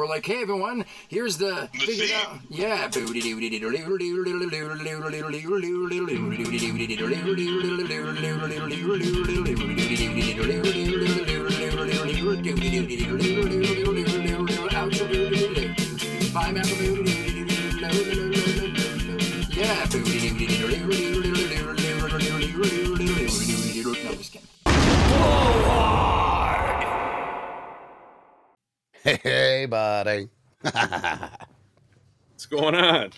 We're like, hey everyone, here's the figure it out. Yeah. Yeah. Hey, buddy. What's going on?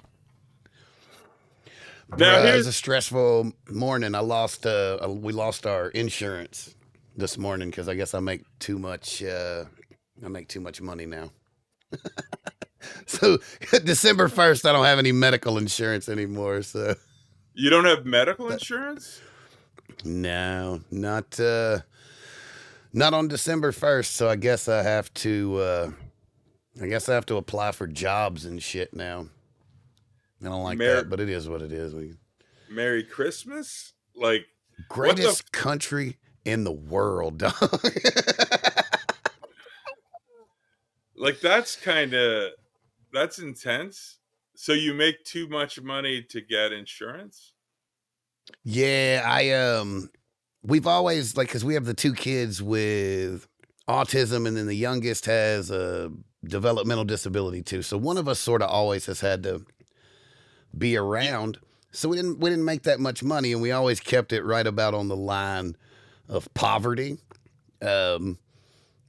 Now, Bruh, it was a stressful morning. I lost. Uh, uh, we lost our insurance this morning because I guess I make too much. Uh, I make too much money now. so December first, I don't have any medical insurance anymore. So You don't have medical insurance? no, not. Uh, not on December first. So I guess I have to. Uh, I guess I have to apply for jobs and shit now. I don't like Mer- that, but it is what it is. We, Merry Christmas? Like, greatest country in the world, dog. like that's kind of that's intense. So you make too much money to get insurance? yeah, I um, we've always like because we have the two kids with autism, and then the youngest has a developmental disability too. So one of us sort of always has had to be around. So we didn't we didn't make that much money, and we always kept it right about on the line of poverty. Um,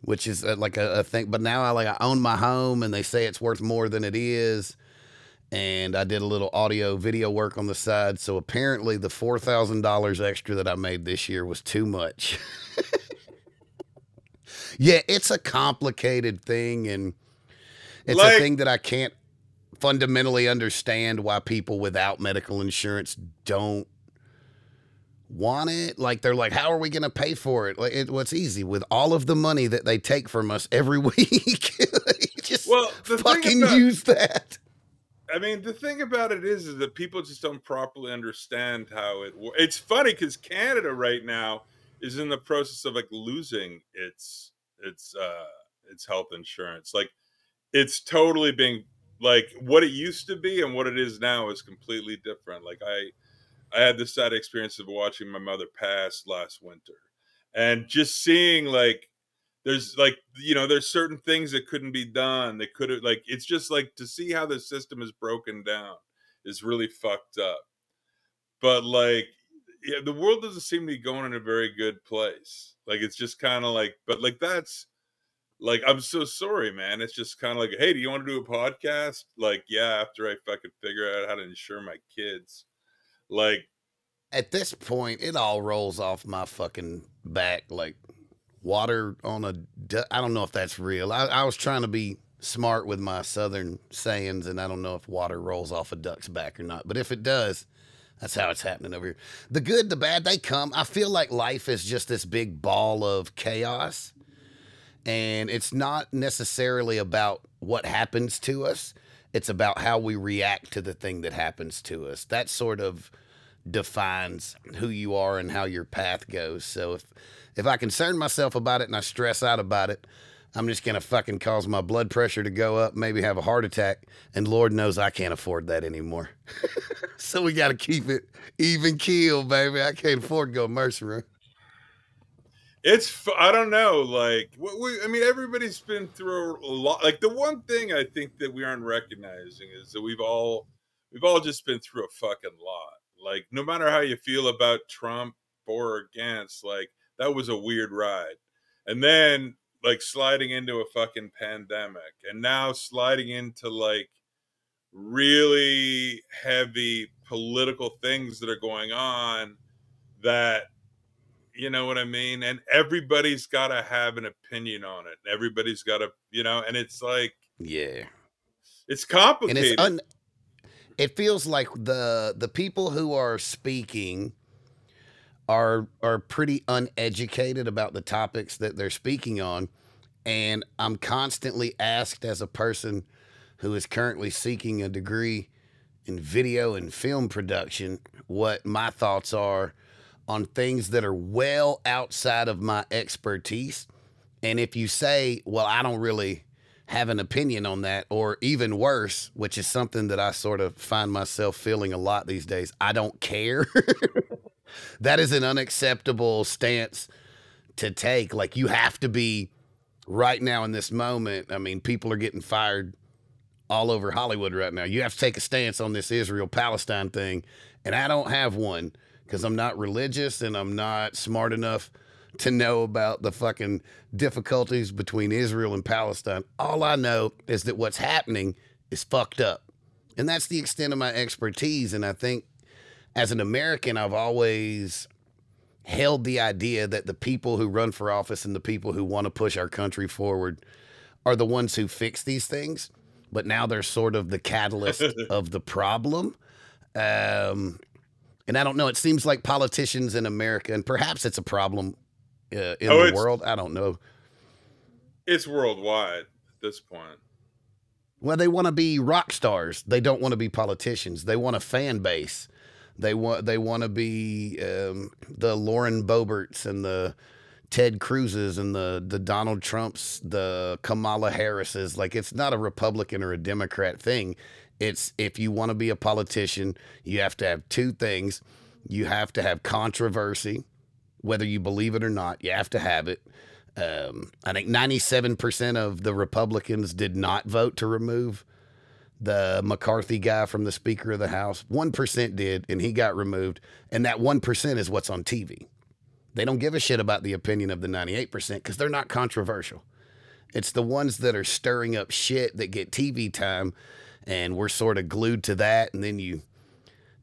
which is uh, like a, a thing. But now I like I own my home, and they say it's worth more than it is. And I did a little audio video work on the side. So apparently, the four thousand dollars extra that I made this year was too much. yeah, it's a complicated thing, and it's Like- a thing that I can't fundamentally understand why people without medical insurance don't want it like they're like how are we going to pay for it like it, what's easy with all of the money that they take from us every week just Well, fucking about- use that I mean, the thing about it is, is that people just don't properly understand how it works. It's funny because Canada right now is in the process of like losing its its uh its health insurance. Like it's totally being like what it used to be and what it is now is completely different. Like I I had the sad experience of watching my mother pass last winter and just seeing like there's like you know there's certain things that couldn't be done that could have like it's just like to see how the system is broken down is really fucked up. But like yeah the world doesn't seem to be going in a very good place. Like it's just kind of like but like that's like i'm so sorry man. It's just kind of like hey do you want to do a podcast? Like yeah after i fucking figure out how to insure my kids. Like at this point it all rolls off my fucking back like water on a i don't know if that's real. I, I was trying to be smart with my southern sayings and i don't know if water rolls off a duck's back or not but if it does that's how it's happening over here. The good the bad they come. I feel like life is just this big ball of chaos and it's not necessarily about what happens to us. It's about how we react to the thing that happens to us. That sort of defines who you are and how your path goes. So if if I concern myself about it and I stress out about it, I'm just gonna fucking cause my blood pressure to go up, maybe have a heart attack, and Lord knows I can't afford that anymore. so we gotta keep it even keel, baby. I can't afford to go room. It's I don't know like we I mean everybody's been through a lot like the one thing I think that we aren't recognizing is that we've all we've all just been through a fucking lot like no matter how you feel about Trump for or against like that was a weird ride and then like sliding into a fucking pandemic and now sliding into like really heavy political things that are going on that you know what I mean? And everybody's got to have an opinion on it. Everybody's got to, you know, and it's like Yeah. it's and complicated. it's un it feels like the the people who are speaking are are pretty uneducated about the topics that they're speaking on and i'm constantly asked as a person who is currently seeking a degree in video and film production what my thoughts are on things that are well outside of my expertise and if you say well i don't really have an opinion on that, or even worse, which is something that I sort of find myself feeling a lot these days. I don't care. that is an unacceptable stance to take. Like, you have to be right now in this moment. I mean, people are getting fired all over Hollywood right now. You have to take a stance on this Israel Palestine thing. And I don't have one because I'm not religious and I'm not smart enough to know about the fucking difficulties between Israel and Palestine. All I know is that what's happening is fucked up. And that's the extent of my expertise. And I think as an American, I've always held the idea that the people who run for office and the people who want to push our country forward are the ones who fix these things. But now they're sort of the catalyst of the problem. Um, and I don't know. It seems like politicians in America, and perhaps it's a problem uh, in Oh, the world. I don't know. It's worldwide at this point. Well, they want to be rock stars. They don't want to be politicians. They want a fan base. They want they want to be um, the Lauren Boeberts and the Ted Cruzes and the the Donald Trumps, the Kamala Harrises. Like it's not a Republican or a Democrat thing. It's if you want to be a politician, you have to have two things. You have to have controversy, whether you believe it or not. You have to have it. Um, I think 97% of the Republicans did not vote to remove the McCarthy guy from the Speaker of the House. 1% did, and he got removed. And that 1% is what's on TV. They don't give a shit about the opinion of the 98% because they're not controversial. It's the ones that are stirring up shit that get TV time, and we're sort of glued to that. And then you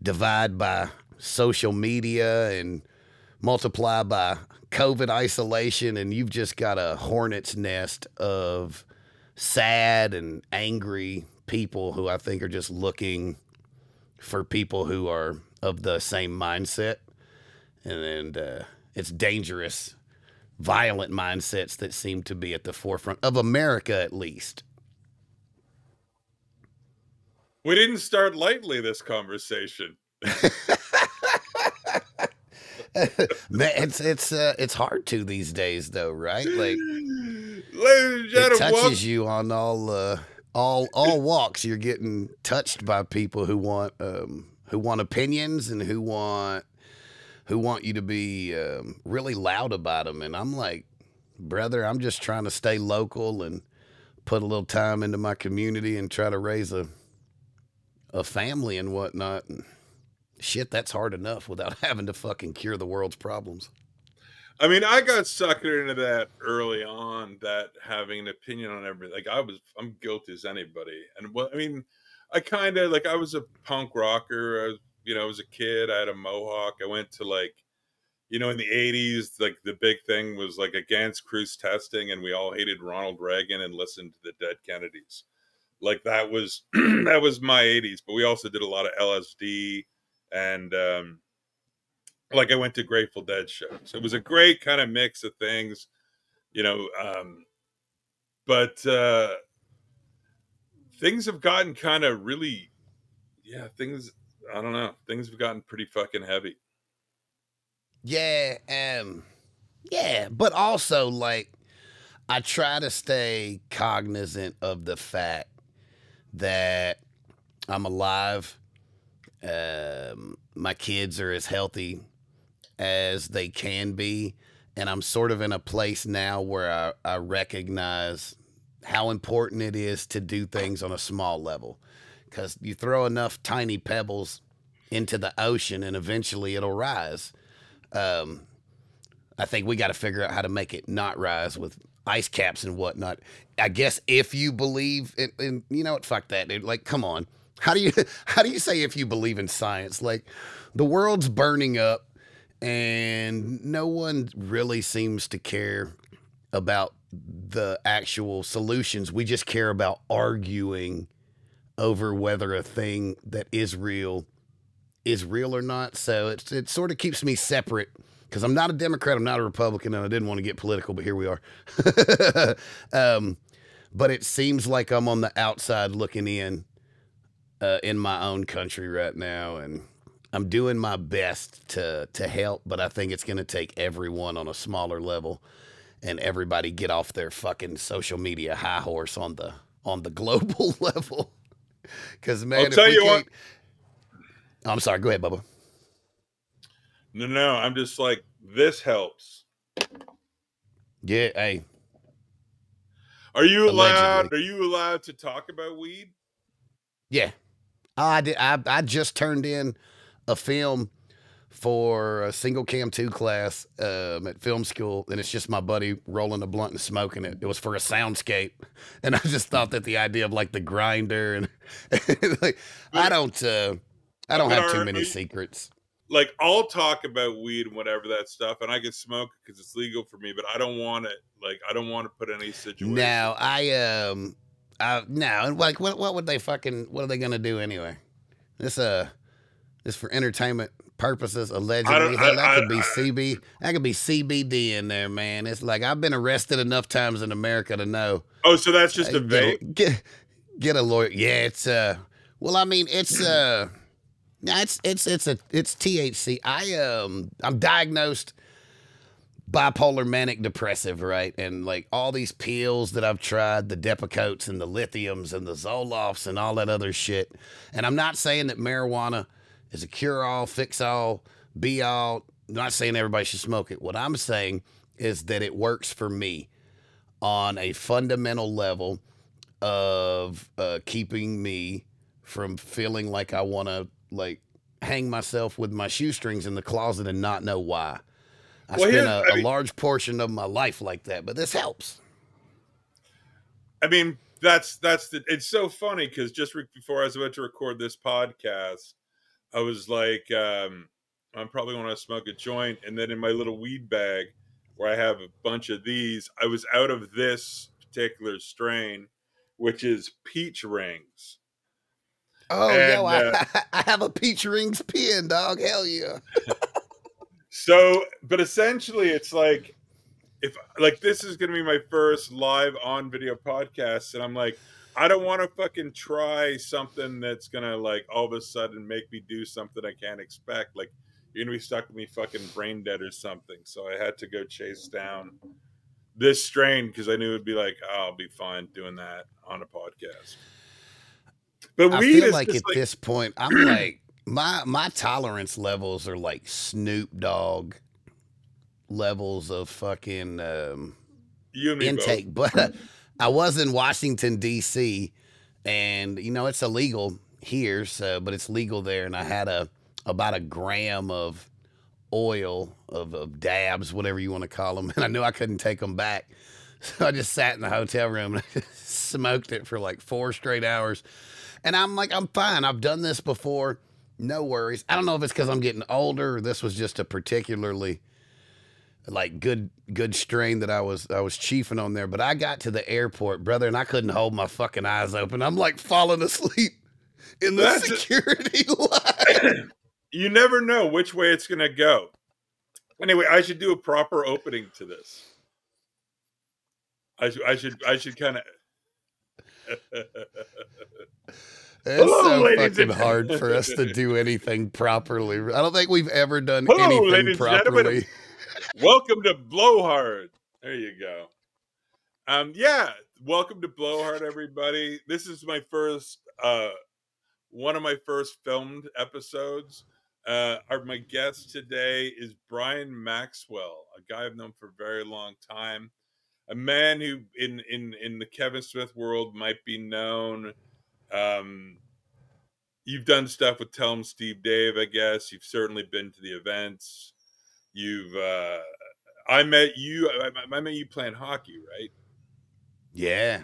divide by social media and multiply by COVID isolation, and you've just got a hornet's nest of sad and angry people who I think are just looking for people who are of the same mindset. And, and uh, it's dangerous, violent mindsets that seem to be at the forefront of America, at least. We didn't start lightly this conversation. Man, it's it's uh, it's hard to these days, though, right? Like Ladies and it touches welcome- you on all uh, all all walks. You're getting touched by people who want um, who want opinions and who want who want you to be um, really loud about them. And I'm like, brother, I'm just trying to stay local and put a little time into my community and try to raise a a family and whatnot. And shit, that's hard enough without having to fucking cure the world's problems. I mean, I got suckered into that early on. That having an opinion on everything, like I was, I'm guilty as anybody. And well, I mean, I kind of like I was a punk rocker. I was, you know, I was a kid, I had a mohawk. I went to like, you know, in the '80s, like the big thing was like against cruise testing, and we all hated Ronald Reagan and listened to the Dead Kennedys. Like that was that was my '80s. But we also did a lot of LSD and. um like I went to Grateful Dead shows. It was a great kind of mix of things, you know. Um, but uh, things have gotten kind of really, yeah, things. I don't know. Things have gotten pretty fucking heavy. Yeah, um yeah, but also like I try to stay cognizant of the fact that I'm alive. Um my kids are as healthy as they can be and I'm sort of in a place now where I, I recognize how important it is to do things on a small level cuz you throw enough tiny pebbles into the ocean and eventually it'll rise um, I think we got to figure out how to make it not rise with ice caps and whatnot. I guess if you believe in, in you know what, fuck that, dude. Like, come on. How do you how do you say if you believe in science? Like, the world's burning up, and no one really seems to care about the actual solutions. We just care about arguing over whether a thing that is real is real or not. So it, it sort of keeps me separate because I'm not a Democrat, I'm not a Republican, and I didn't want to get political, but here we are. um, but it seems like I'm on the outside looking in uh, in my own country right now, and I'm doing my best to to help, but I think it's going to take everyone on a smaller level. and everybody get off their fucking social media high horse on the on the global level. Because man, I'll tell you what- Oh, I'm sorry. Go ahead, Bubba. No, no, I'm just like this helps. Yeah, hey, Are you allowed? Allegedly. Are you allowed to talk about weed? yeah. Oh, I did. I I just turned in a film for a single cam two class um, at film school, and it's just my buddy rolling a blunt and smoking it. It was for a soundscape, and I just thought that the idea of like the grinder and like I don't uh, I don't have too many secrets. Like I'll talk about weed and whatever that stuff, and I can smoke because it's legal for me. But I don't want it. Like I don't want to put any situation. Now I um I no and like what what would they fucking what are they gonna do anyway? This uh this for entertainment purposes allegedly. Hell, that I- could be I- CB that could be CBD in there, man. It's like I've been arrested enough times in America to know. Oh, so that's just uh, a vape. get get a lawyer. Yeah, it's uh well I mean it's uh it's it's it's a it's THC. I um I'm diagnosed bipolar manic depressive, right? And like all these pills that I've tried, the Depakotes and the lithiums and the Zolofts and all that other shit. And I'm not saying that marijuana is a cure all, fix all, be all. I'm not saying everybody should smoke it. What I'm saying is that it works for me on a fundamental level of uh, keeping me from feeling like I want to like hang myself with my shoestrings in the closet and not know why. I Well, spent here's- a, I a mean- large portion of my life like that, but this helps. I mean, that's that's the. It's so funny because just re- before I was about to record this podcast, I was like, um, I'm probably going to smoke a joint, and then in my little weed bag where I have a bunch of these, I was out of this particular strain, which is peach rings. Oh, And, yo, I, uh, I have a peach rings pin, dog. Hell yeah. So, but essentially, it's like if like this is going to be my first live on video podcast, and I'm like, I don't want to fucking try something that's gonna like all of a sudden make me do something I can't expect. Like you're gonna be stuck with me fucking brain dead or something. So I had to go chase down this strain because I knew it'd be like, oh, I'll be fine doing that on a podcast. But I weed feel is like at like this point, I'm like my my tolerance levels are like Snoop Dogg levels of fucking um, me both. intake. But I was in Washington D.C. and you know it's illegal here, so but it's legal there, and I had a about a gram of oil of, of dabs, whatever you want to call them, and I knew I couldn't take them back. So I just sat in the hotel room and smoked it for like four straight hours. And I'm like, I'm fine. I've done this before. No worries. I don't know if it's because I'm getting older this was just a particularly like good good strain that I was I was chiefing on there. But I got to the airport, brother, and I couldn't hold my fucking eyes open. I'm like falling asleep in the That's- security line. you never know which way it's gonna go. Anyway, I should do a proper opening to this. I should, I should, I should kind of. It's Hello, so fucking hard for us to do anything properly. I don't think we've ever done Hello, anything ladies and gentlemen. properly. Welcome to Blowhard. There you go. Um, yeah, welcome to Blowhard, everybody. This is my first, uh, one of my first filmed episodes. Uh, our my guest today is Brian Maxwell, a guy I've known for a very long time, a man who in in in the Kevin Smith world might be known. Um, you've done stuff with Tell 'em Steve Dave, I guess. You've certainly been to the events. You've uh, I met you. I, I met you playing hockey, right? Yeah.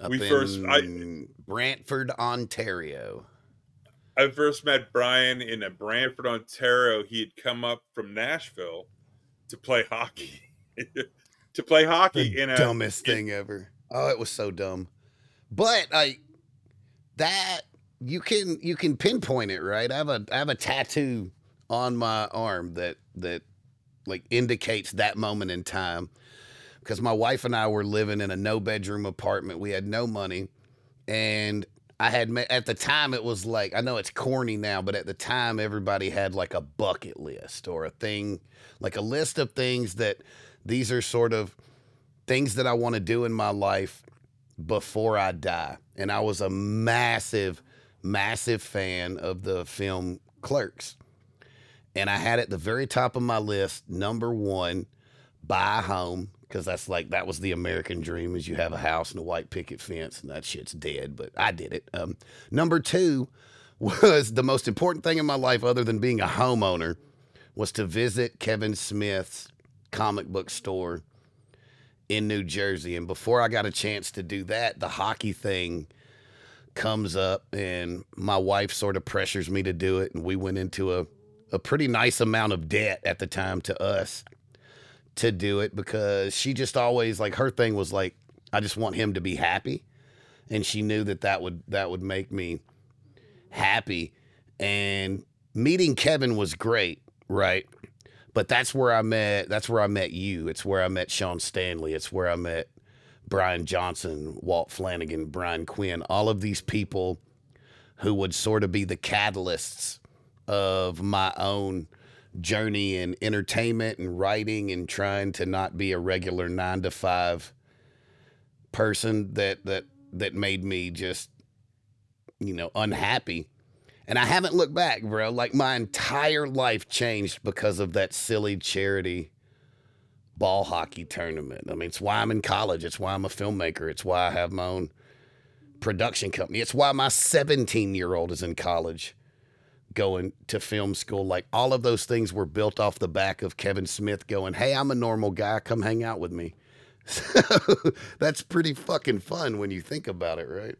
Up We first- I- Brantford, Ontario. I first met Brian in a Brantford, Ontario. He had come up from Nashville to play hockey. to play hockey The in a dumbest in- thing ever. Oh, it was so dumb. But like that you can you can pinpoint it, right? I have a I have a tattoo on my arm that that like indicates that moment in time. Because my wife and I were living in a no bedroom apartment. We had no money. And I had met at the time it was like I know it's corny now, but at the time everybody had like a bucket list or a thing like a list of things that these are sort of things that I want to do in my life before I die. And I was a massive, massive fan of the film Clerks. And I had at the very top of my list, number one, buy a home, because that's like that was the American dream is you have a house and a white picket fence, and that shit's dead. But I did it. Um, number two was the most important thing in my life, other than being a homeowner, was to visit Kevin Smith's comic book store in New Jersey. And before I got a chance to do that, the hockey thing comes up, and my wife sort of pressures me to do it. And we went into a, a pretty nice amount of debt at the time to us to do it because she just always like her thing was like, I just want him to be happy. And she knew that that would that would make me happy. And meeting Kevin was great, right? But that's where I met that's where I met you. It's where I met Sean Stanley. It's where I met Bryan Johnson, Walt Flanagan, Brian Quinn, all of these people who would sort of be the catalysts of my own journey in entertainment and writing and trying to not be a regular 9 to 5 person that that that made me just you know unhappy and I haven't looked back, bro. Like my entire life changed because of that silly charity ball hockey tournament. I mean, it's why I'm in college. It's why I'm a filmmaker. It's why I have my own production company. It's why my 17 year old is in college going to film school. Like all of those things were built off the back of Kevin Smith going, Hey, I'm a normal guy. Come hang out with me. So that's pretty fucking fun when you think about it, right?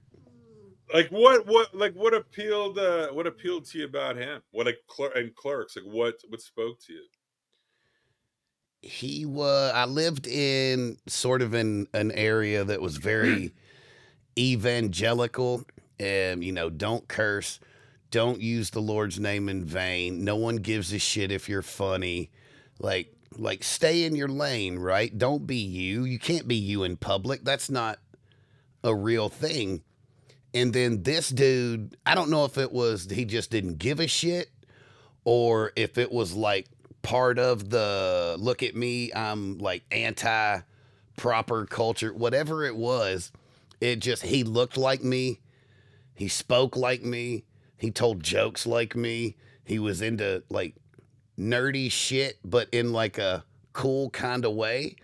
like what what like what appealed uh what appealed to you about him what like cler- and clerks like what what spoke to you he was i lived in sort of in an area that was very evangelical and you know don't curse don't use the lord's name in vain no one gives a shit if you're funny like like stay in your lane right don't be you you can't be you in public that's not a real thing and then this dude, I don't know if it was he just didn't give a shit or if it was like part of the look at me, I'm like anti proper culture, whatever it was. It just, he looked like me. He spoke like me. He told jokes like me. He was into like nerdy shit, but in like a cool kind of way.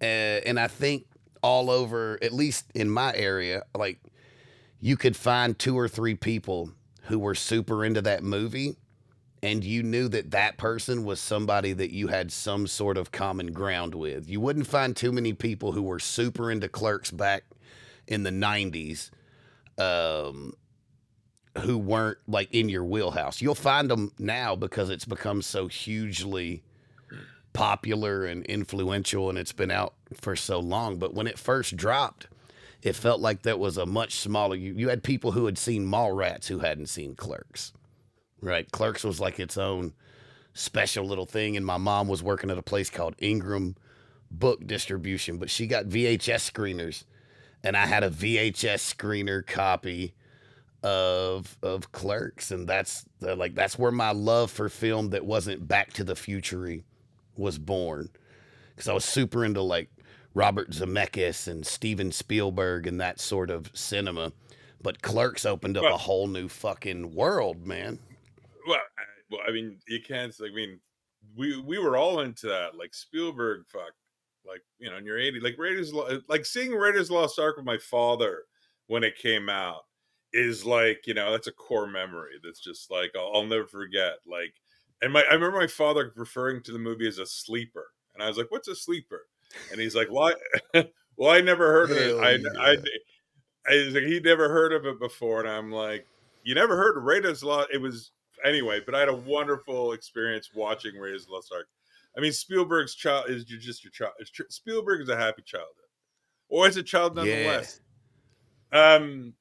Uh, and I think all over, at least in my area, like you could find two or three people who were super into that movie and you knew that that person was somebody that you had some sort of common ground with. You wouldn't find too many people who were super into clerks back in the 90s um, who weren't like in your wheelhouse. You'll find them now because it's become so hugely popular and influential and it's been out for so long. But when it first dropped, it felt like that was a much smaller. You, you had people who had seen Mallrats who hadn't seen Clerks, right? Clerks was like its own special little thing. And my mom was working at a place called Ingram Book Distribution, but she got VHS screeners, and I had a VHS screener copy of of Clerks, and that's the, like that's where my love for film that wasn't Back to the Future was born, because I was super into like Robert Zemeckis and Steven Spielberg and that sort of cinema. But Clerks opened up well, a whole new fucking world, man. Well, I, well, I mean, you can't. I mean, we we were all into that, like Spielberg. Fuck, like you know, in your 80s, like Raiders, like seeing Raiders Lost Ark with my father when it came out is like you know that's a core memory that's just like I'll, I'll never forget. Like, and my I remember my father referring to the movie as a sleeper, and I was like, "What's a sleeper?" And he's like, "Why? well, I never heard of it. I, yeah. I, I, like, he never heard of it before." And I'm like, "You never heard of Raiders Lost?" It was anyway, but I had a wonderful experience watching Raiders Lost Ark. I mean, Spielberg's child is just your child. Spielberg is a happy childhood, or it's a child nonetheless. Yeah. Um,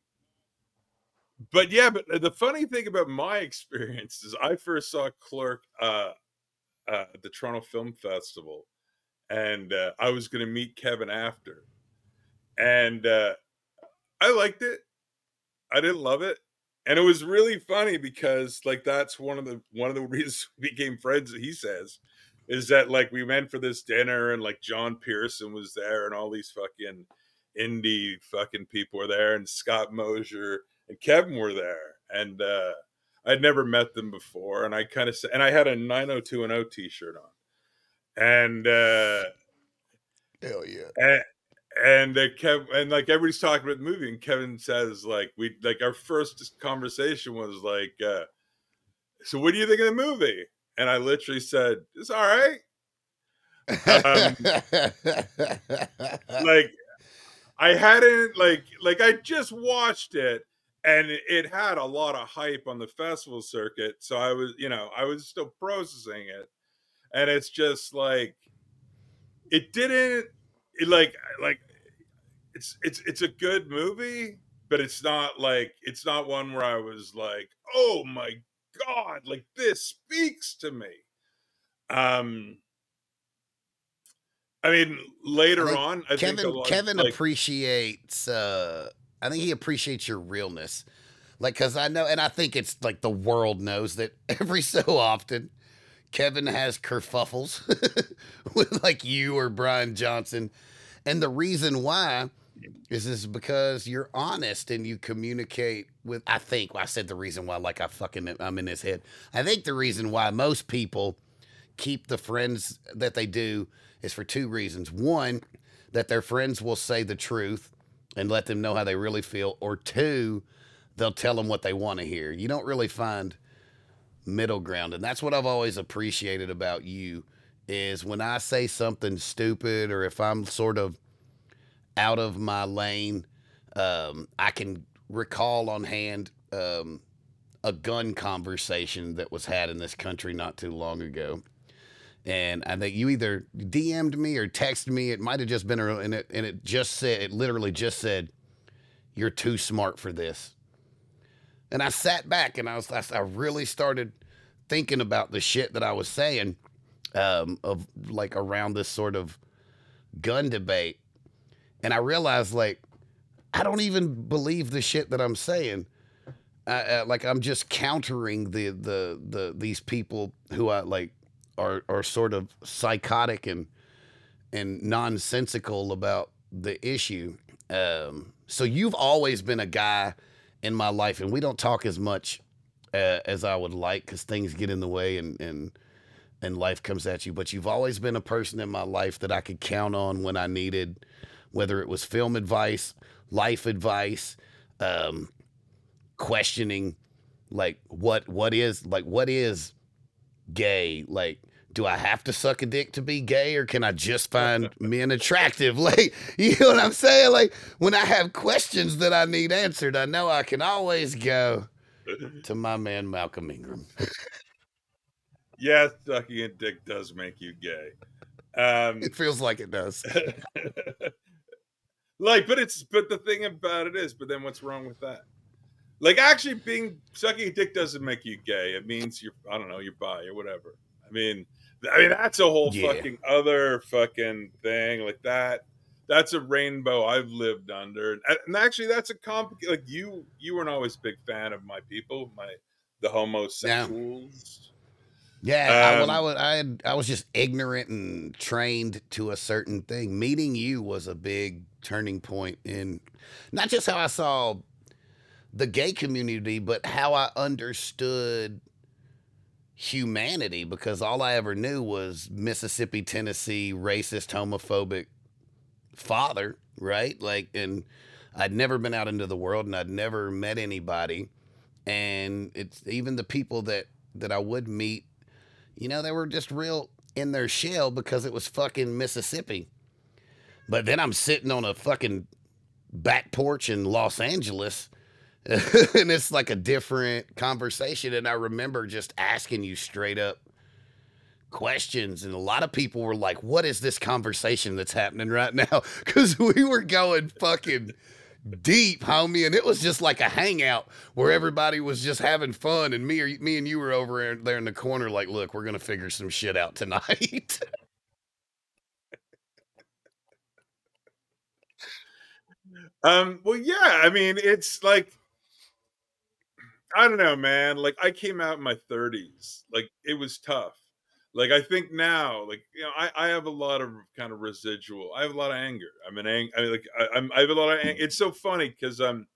but yeah, but the funny thing about my experience is I first saw Clerk uh, uh, at the Toronto Film Festival and uh, I was going to meet Kevin after, and uh, I liked it. I didn't love it, and it was really funny because like that's one of the one of the reasons we became friends. He says is that like we went for this dinner and like John Pierson was there and all these fucking indie fucking people were there and Scott Mosier and Kevin were there and uh I'd never met them before and I kind of said and I had a nine hundred two 90210 t-shirt on and uh Hell yeah. and and uh, Kev and like everybody's talking about the movie, and Kevin says like we like our first conversation was like, uh, so what do you think of the movie? And I literally said, it's all right. Um, like I hadn't like like I just watched it and it had a lot of hype on the festival circuit, so I was you know I was still processing it, and it's just like it didn't it like like it's it's it's a good movie but it's not like it's not one where i was like oh my god like this speaks to me. Um i mean later I on i Kevin Kevin like, appreciates uh I think he appreciates your realness. Like cuz I know and I think it's like the world knows that every so often Kevin has kerfuffles with like you or Bryan Johnson. And the reason why is this because you're honest and you communicate with I think I said the reason why like I fucking I'm in his head. I think the reason why most people keep the friends that they do is for two reasons. One, that their friends will say the truth and let them know how they really feel, or two, they'll tell them what they want to hear. You don't really find middle ground, and that's what I've always appreciated about you is when I say something stupid or if I'm sort of out of my lane, um, I can recall on hand um, a gun conversation that was had in this country not too long ago. And I think you either DM'd me or texted me. It might have just been, a, and it, and it just said, it literally just said, "You're too smart for this." And I sat back and I was, I really started thinking about the shit that I was saying, um, of like around this sort of gun debate, and I realized like I don't even believe the shit that I'm saying. Uh, like I'm just countering the the the these people who I like are are sort of psychotic and and nonsensical about the issue. Um, so you've always been a guy in my life, and we don't talk as much uh, as I would like because things get in the way and and and life comes at you. But you've always been a person in my life that I could count on when I needed, whether it was film advice, life advice, um, questioning, like what what is like what is gay? Like, do I have to suck a dick to be gay, or can I just find men attractive? Like, you know what I'm saying? Like, when I have questions that I need answered, I know I can always go to my man Malcolm Ingram. yeah sucking a dick does make you gay um It feels like it does. like but it's but the thing about it is but then what's wrong with that like actually being sucking a dick doesn't make you gay. It means you're i don't know you're bi or whatever. I mean i mean that's a whole Yeah. fucking other fucking thing. Like that that's a rainbow i've lived under. And, actually that's a complicated like you you weren't always a big fan of my people my the homosexuals. Yeah, I, well, Um, I was I had, I was just ignorant and trained to a certain thing. Meeting you was a big turning point in not just how I saw the gay community, but how I understood humanity. Because all I ever knew was Mississippi, Tennessee, racist, homophobic father, right? Like, and I'd never been out into the world, and I'd never met anybody. And it's even the people that that I would meet you know, they were just real in their shell because it was fucking Mississippi. But then I'm sitting on a fucking back porch in Los Angeles and it's like a different conversation. And I remember just asking you straight up questions. And a lot of people were like, What is this conversation that's happening right now? Because we were going fucking deep, homie, and it was just like a hangout where everybody was just having fun, and me or me and you were over there- in the corner, like, look, we're gonna figure some shit out tonight. Um, well, yeah, I mean, it's like I don't know, man. Like I came out in my 30s. Like it was tough. like I think now, like you know, I, I have a lot of kind of residual. I have a lot of anger. I'm an ang. I mean, like I, I'm. I have a lot of. Ang- it's so funny because I'm.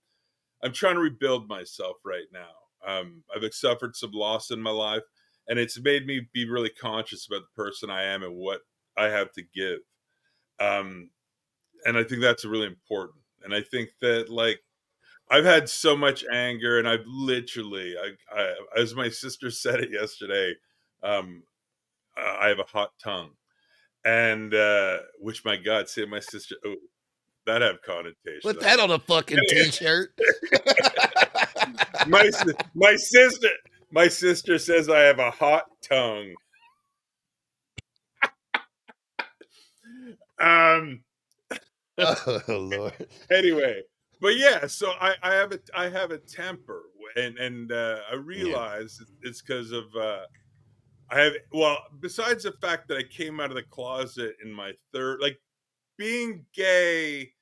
I'm trying to rebuild myself right now. Um, I've suffered some loss in my life, and it's made me be really conscious about the person I am and what I have to give. Um, and I think that's really important. And I think that like I've had so much anger, and I've literally, I, I as my sister said it yesterday, um, I have a hot tongue, and uh, which my God, say my sister, oh, that have connotation. Put that on a fucking t-shirt. my my sister, my sister says I have a hot tongue. um. oh Lord. Anyway, but yeah, so I, I have a I have a temper, and and uh, I realize it's because of uh, I have well, besides the fact that I came out of the closet in my third, like being gay,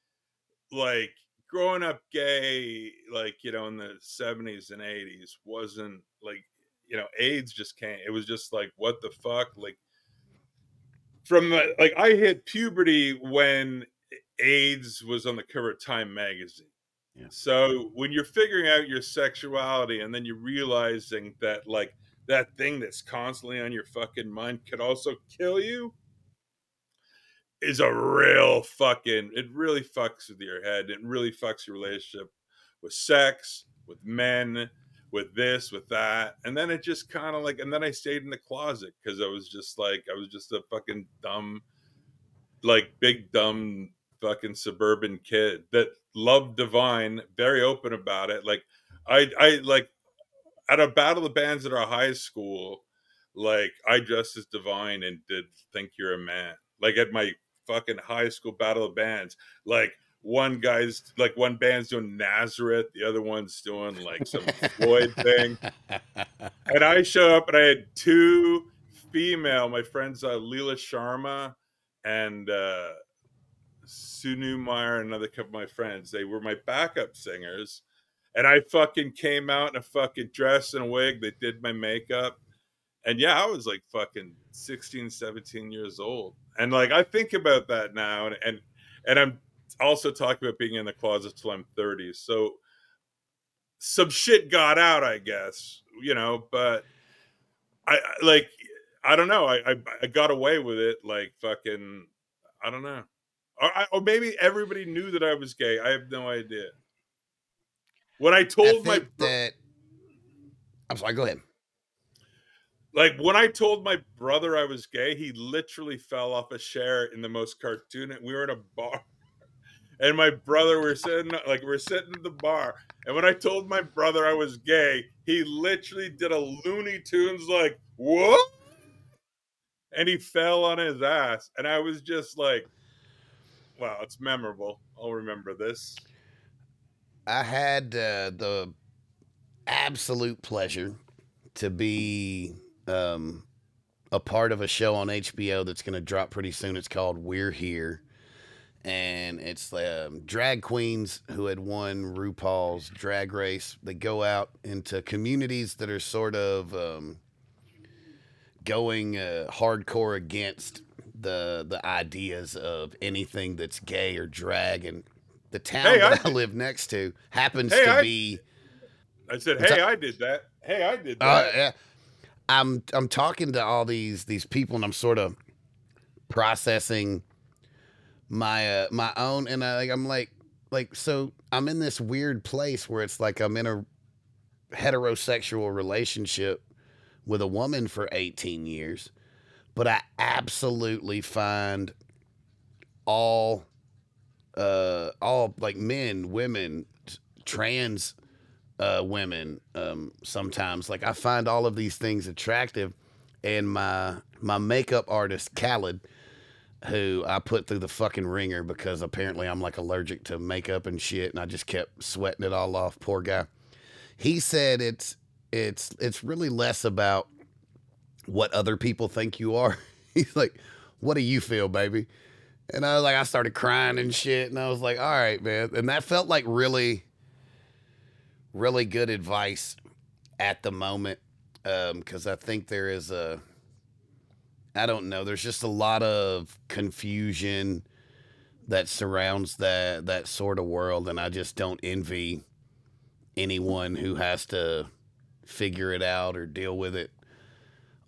like growing up gay, like you know in the seventies and eighties wasn't like you know AIDS just came. It was just like what the fuck, like from the like I hit puberty when AIDS was on the cover of Time magazine. Yeah. So when you're figuring out your sexuality and then you're realizing that like that thing that's constantly on your fucking mind could also kill you is a real fucking it really fucks with your head. It really fucks your relationship with sex, with men, with this, with that. And then it just kind of like and then I stayed in the closet because I was just like I was just a fucking dumb like big dumb fucking suburban kid that loved Divine, very open about it. Like I I like at a battle of bands at our high school, like I dressed as Divine and did think you're a man. Like at my fucking high school battle of bands, like one guy's like one band's doing Nazareth, the other one's doing like some Floyd thing. And I show up and I had two female, my friends uh, Leela Sharma and uh Sunu Meyer and another couple of my friends. They were my backup singers. And I fucking came out in a fucking dress and a wig. They did my makeup. And yeah, I was like fucking 16, 17 years old. And like I think about that now and and, and I'm also talking about being in the closet till I'm 30. So some shit got out, I guess, you know, but I like I don't know. I, I I got away with it like fucking I don't know. Or, I, or maybe everybody knew that I was gay. I have no idea. When I I told my think that. I'm sorry. Go ahead. like when I told my brother I was gay, he literally fell off a chair in the most cartoon. We were in a bar, and my brother were sitting like we're sitting in the bar. And when I told my brother I was gay, he literally did a Looney Tunes like what? And he fell on his ass, and I was just like, "Wow, it's memorable. I'll remember this." I had uh, the absolute pleasure to be um, a part of a show on HBO that's going to drop pretty soon. It's called We're Here. And it's um, drag queens who had won RuPaul's drag race. They go out into communities that are sort of um, going uh, hardcore against the the ideas of anything that's gay or drag. And the town Hey, that I, I- live next to happens Hey, to I- be. I said, "Hey? I did that. Hey, I did Uh, that." yeah. I'm I'm talking to all these these people and I'm sort of processing my uh, my own and I like I'm like like so I'm in this weird place where it's like I'm in a heterosexual relationship with a woman for 18 years but I absolutely find all uh all like men women t- trans uh, women um, sometimes. Like I find all of these things attractive, and my my makeup artist Khaled, who I put through the fucking ringer because apparently I'm like allergic to makeup and shit, and I just kept sweating it all off. Poor guy. He said it's it's it's really less about what other people think you are. He's like, what do you feel, baby? And I was like, I started crying and shit, and I was like, all right, man. And that felt like really really good advice at the moment um, because I think there is a I don't know. There's just a lot of confusion that surrounds that that sort of world, and I just don't envy anyone who has to figure it out or deal with it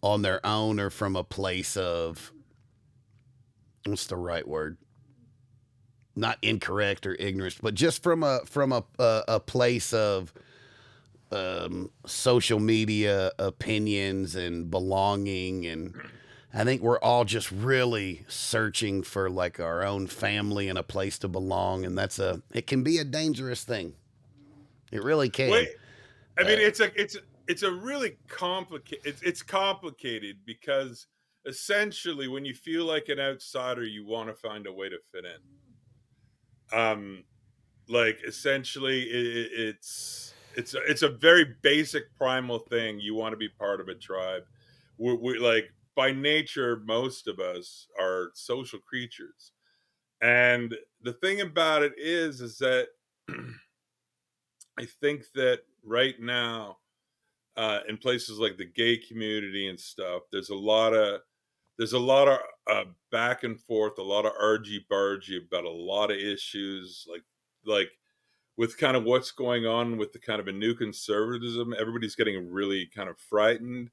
on their own or from a place of what's the right word not incorrect or ignorance but just from a from a a, a place of um, social media opinions and belonging and I think we're all just really searching for like our own family and a place to belong and that's a it can be a dangerous thing. It really can. Wait, I mean, Uh, it's a it's it's a really complicated. It's it's complicated because essentially, when you feel like an outsider, you want to find a way to fit in. Um, like essentially, it, it- it's it's it's a very basic primal thing. You want to be part of a tribe. We're, we're like by nature, most of us are social creatures, and the thing about it is, is that I think that right now, uh, in places like the gay community and stuff, there's a lot of there's a lot of uh, back and forth, a lot of argy bargy about a lot of issues, like like with kind of what's going on with the kind of a new conservatism. Everybody's getting really kind of frightened,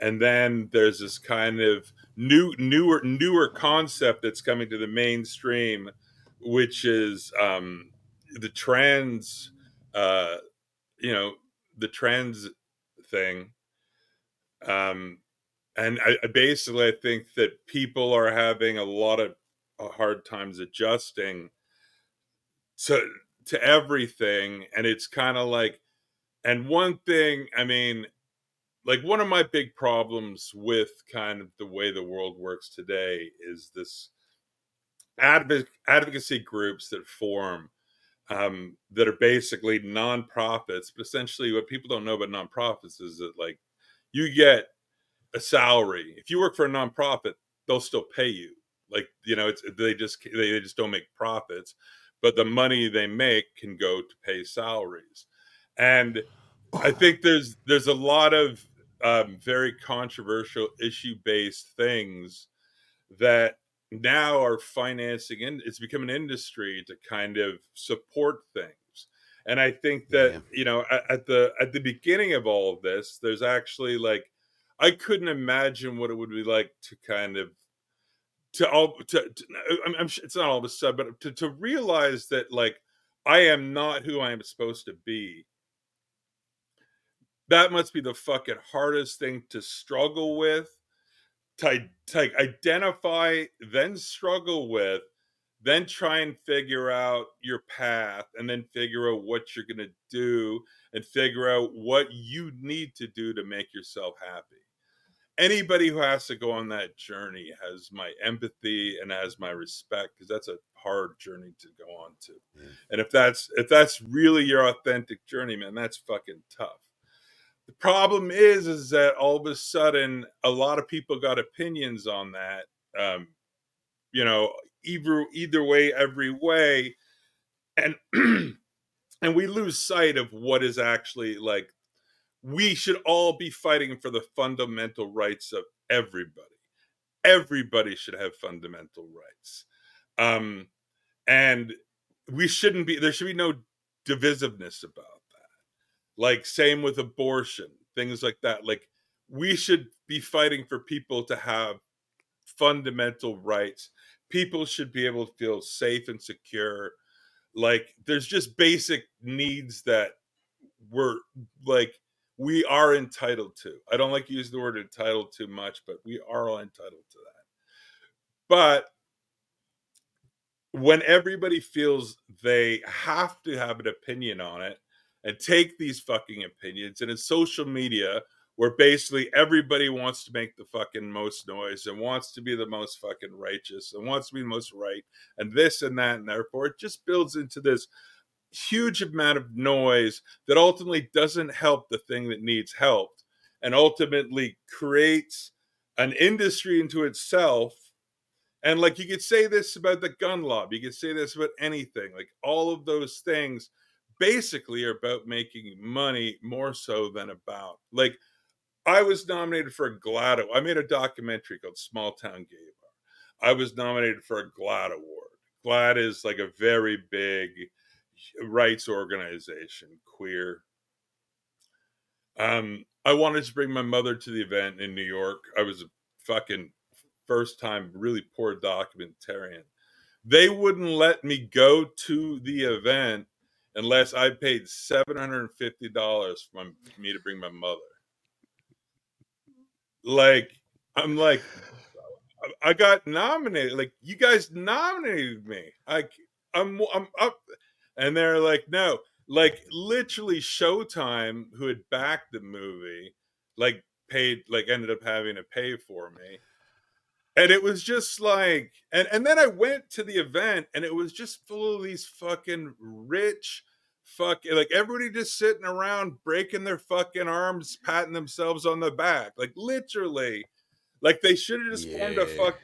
and then there's this kind of new newer newer concept that's coming to the mainstream, which is um, the trans uh you know the trans thing. Um and I, I basically i think that people are having a lot of uh, hard times adjusting to to everything and it's kind of like and one thing i mean like one of my big problems with kind of the way the world works today is this advo- advocacy groups that form um, that are basically nonprofits. But essentially, what people don't know about nonprofits is that like you get a salary. If you work for a nonprofit, they'll still pay you. Like you know, it's they just they just don't make profits, but the money they make can go to pay salaries. And I think there's there's a lot of um, very controversial issue based things that now are financing and it's become an industry to kind of support things. And i think that Yeah. you know at, at the at the beginning of all of this there's actually like i couldn't imagine what it would be like to kind of to all to, to I'm, I'm, it's not all of a sudden but to, to realize that like i am not who i am supposed to be. That must be the fucking hardest thing to struggle with to, to identify, then struggle with, then try and figure out your path, and then figure out what you're going to do, and figure out what you need to do to make yourself happy. Anybody who has to go on that journey has my empathy and has my respect because that's a hard journey to go on to. Yeah. And if that's if that's really your authentic journey, man, that's fucking tough. The problem is, is that all of a sudden, a lot of people got opinions on that. Um, you know, either either way, every way, and and we lose sight of what is actually like. We should all be fighting for the fundamental rights of everybody. Everybody should have fundamental rights, um, and we shouldn't be. There should be no divisiveness about like same with abortion things like that like we should be fighting for people to have fundamental rights. People should be able to feel safe and secure. Like there's just basic needs that we're like we are entitled to. I don't like to use the word entitled too much but we are all entitled to that. But when everybody feels they have to have an opinion on it and take these fucking opinions and in social media where basically everybody wants to make the fucking most noise and wants to be the most fucking righteous and wants to be the most right and this and that and therefore it just builds into this huge amount of noise that ultimately doesn't help the thing that needs help and ultimately creates an industry into itself. And like you could say this about the gun lobby you could say this about anything like all of those things basically are about making money more so than about like I was nominated for a GLAAD. I made a documentary called Small Town Gay Bar. I was nominated for a GLAAD award. GLAAD is like a very big rights organization, queer. Um, I wanted to bring my mother to the event in New York. I was a fucking first time really poor documentarian. They wouldn't let me go to the event unless I paid seven hundred and fifty dollars for me to bring my mother. Like, I'm like, I got nominated. Like, you guys nominated me. I, I'm, I'm up, and they're like, no, like literally Showtime, who had backed the movie, like paid, like ended up having to pay for me and it was just like and and then i went to the event and it was just full of these fucking rich fucking like everybody just sitting around breaking their fucking arms patting themselves on the back like literally like they should have just yeah. formed a fuck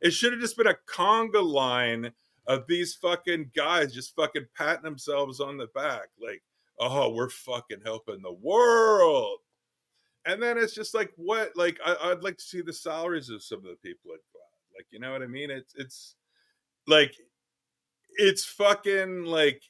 it should have just been a conga line of these fucking guys just fucking patting themselves on the back like oh we're fucking helping the world and then it's just like what like I, would like to see the salaries of some of the people at GLAAD. Like, you know what I mean? It's it's like it's fucking like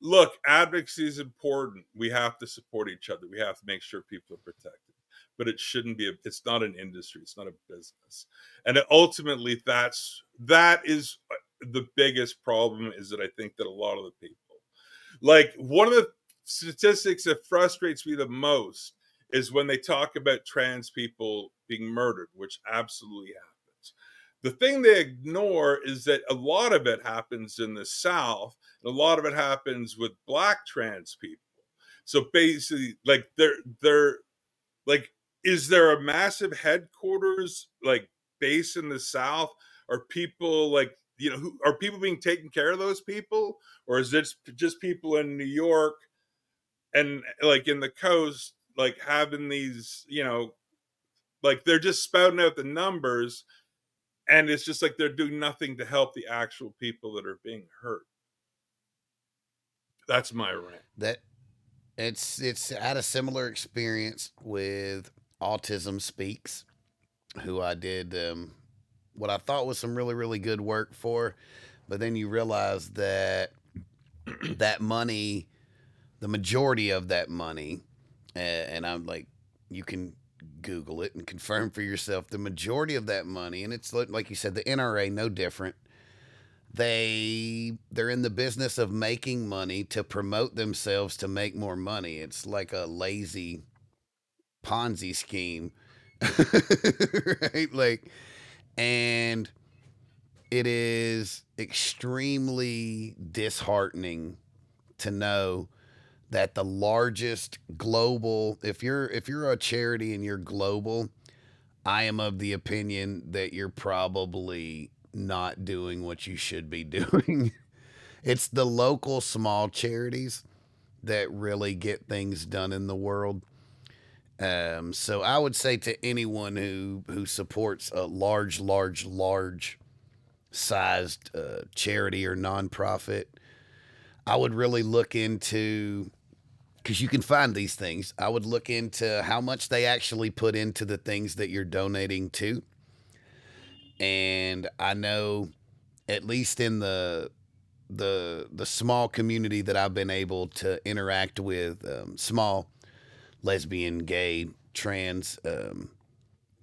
look, advocacy is important. We have to support each other. We have to make sure people are protected. But it shouldn't be a it's not an industry, it's not a business. And ultimately that's that is uh, the biggest problem is that I think that a lot of the people like one of the statistics that frustrates me the most is when they talk about trans people being murdered, which absolutely happens. The thing they ignore is that a lot of it happens in the South, and a lot of it happens with black trans people. So basically, like they're they're like, is there a massive headquarters like base in the South? Are people like you know who are people being taken care of those people, or is it just people in New York and like in the coast like having these, you know, like they're just spouting out the numbers and it's just like they're doing nothing to help the actual people that are being hurt. That's my rant. That it's it's had a similar experience with Autism Speaks, who I did um, what I thought was some really really good work for, but then you realize that that money, the majority of that money, and I'm like, you can Google it and confirm for yourself the majority of that money, and it's like you said, the NRA no different. They they're in the business of making money to promote themselves to make more money. It's like a lazy Ponzi scheme, right? Like, and it is extremely disheartening to know that the largest global if you're if you're a charity and you're global i am of the opinion that you're probably not doing what you should be doing. It's the local small charities that really get things done in the world. Um, so i would say to anyone who who supports a large large large sized uh, charity or nonprofit i would really look into because you can find these things. I would look into how much they actually put into the things that you're donating to. And I know at least in the the the small community that I've been able to interact with, um, small lesbian, gay, trans, um,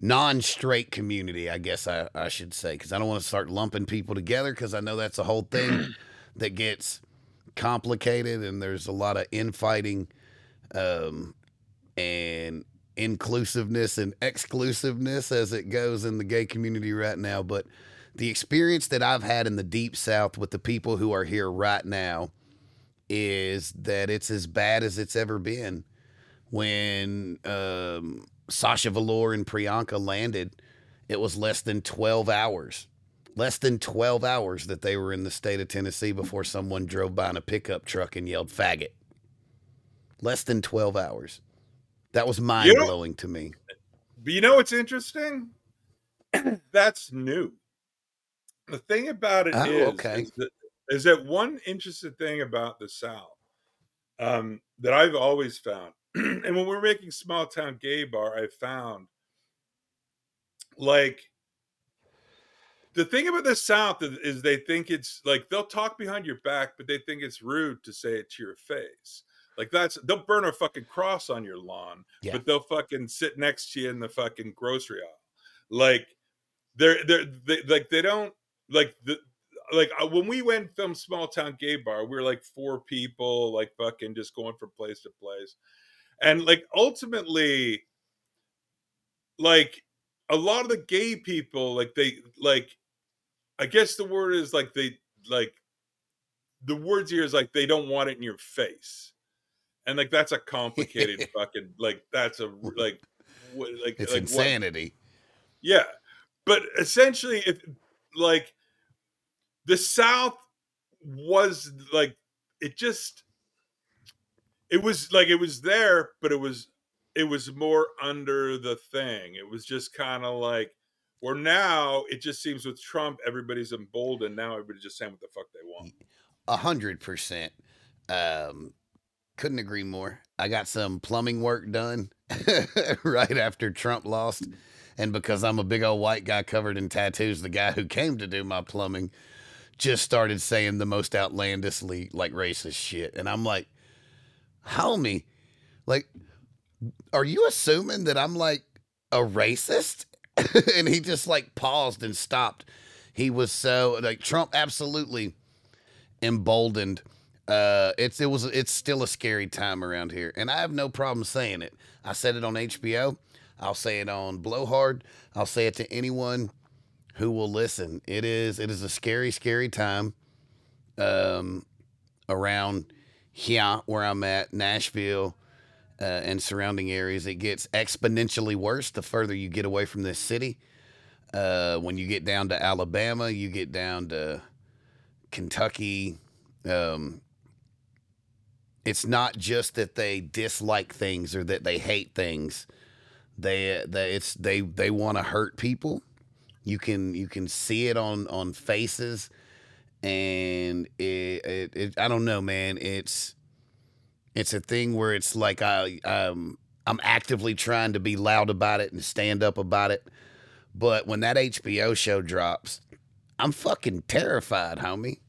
non-straight community, I guess I, I should say, because I don't want to start lumping people together because I know that's a whole thing that gets complicated and there's a lot of infighting um, and inclusiveness and exclusiveness as it goes in the gay community right now. But the experience that I've had in the deep south with the people who are here right now is that it's as bad as it's ever been. When um, Sasha Velour and Priyanka landed, it was less than 12 hours less than 12 hours that they were in the state of Tennessee before someone drove by in a pickup truck and yelled faggot. Less than 12 hours. That was mind blowing you know, to me. But you know what's interesting? That's new. The thing about it oh, is, okay. is, that, is that one interesting thing about the South um, that I've always found and when we're making small town gay bar, I found like the thing about the South is, is, they think it's like they'll talk behind your back, but they think it's rude to say it to your face. Like that's they'll burn a fucking cross on your lawn, yeah. but they'll fucking sit next to you in the fucking grocery aisle. Like they're they're they, like they don't like the like uh, when we went film small town gay bar, we were like four people, like fucking just going from place to place, and like ultimately, like a lot of the gay people, like they like, I guess the word is like they like the words here is like they don't want it in your face and like that's a complicated fucking like that's a like like it's like insanity. What, yeah, but essentially, if like the South was like it just it was like it was there, but it was it was more under the thing. It was just kind of like where now it just seems with Trump, everybody's emboldened. Now everybody's just saying what the fuck they want. A hundred percent. Um, couldn't agree more. I got some plumbing work done right after Trump lost. And because I'm a big old white guy covered in tattoos, the guy who came to do my plumbing just started saying the most outlandishly like racist shit. And I'm like, homie, like, are you assuming that I'm like a racist? and he just like paused and stopped. He was so like Trump absolutely emboldened uh, it's it was it's still a scary time around here, and I have no problem saying it. I said it on HBO. I'll say it on Blowhard. I'll say it to anyone who will listen. It is it is a scary, scary time um, around here where I'm at, Nashville, uh, and surrounding areas. It gets exponentially worse the further you get away from this city. Uh, when you get down to Alabama, you get down to Kentucky, um, it's not just that they dislike things or that they hate things. They they it's they they want to hurt people. You can you can see it on on faces, and it, it, it I don't know, man. It's it's a thing where it's like I um I'm actively trying to be loud about it and stand up about it. But when that HBO show drops, I'm fucking terrified, homie.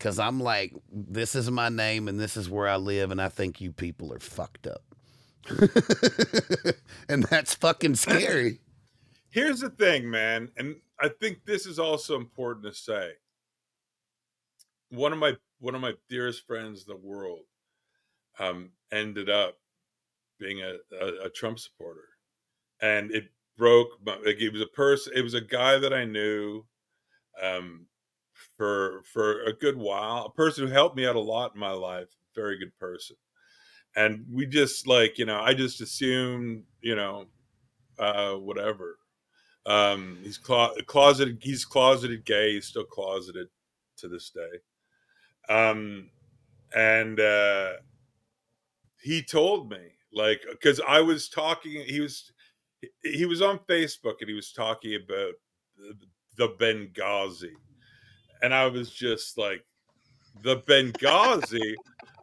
Cause I'm like, this is my name and this is where I live, and I think you people are fucked up. and that's fucking scary. Here's the thing, man, and I think this is also important to say. One of my one of my dearest friends in the world um, ended up being a, a, a Trump supporter, and it broke. My, like it was a person. It was a guy that I knew. Um, for for a good while. A person who helped me out a lot in my life. Very good person. And we just like you know, I just assumed you know, uh, whatever. Um, he's clo- closeted. He's closeted gay. He's still closeted to this day. Um, and uh, he told me like because I was talking. He was he was on Facebook and he was talking about the Benghazi and I was just like, the Benghazi.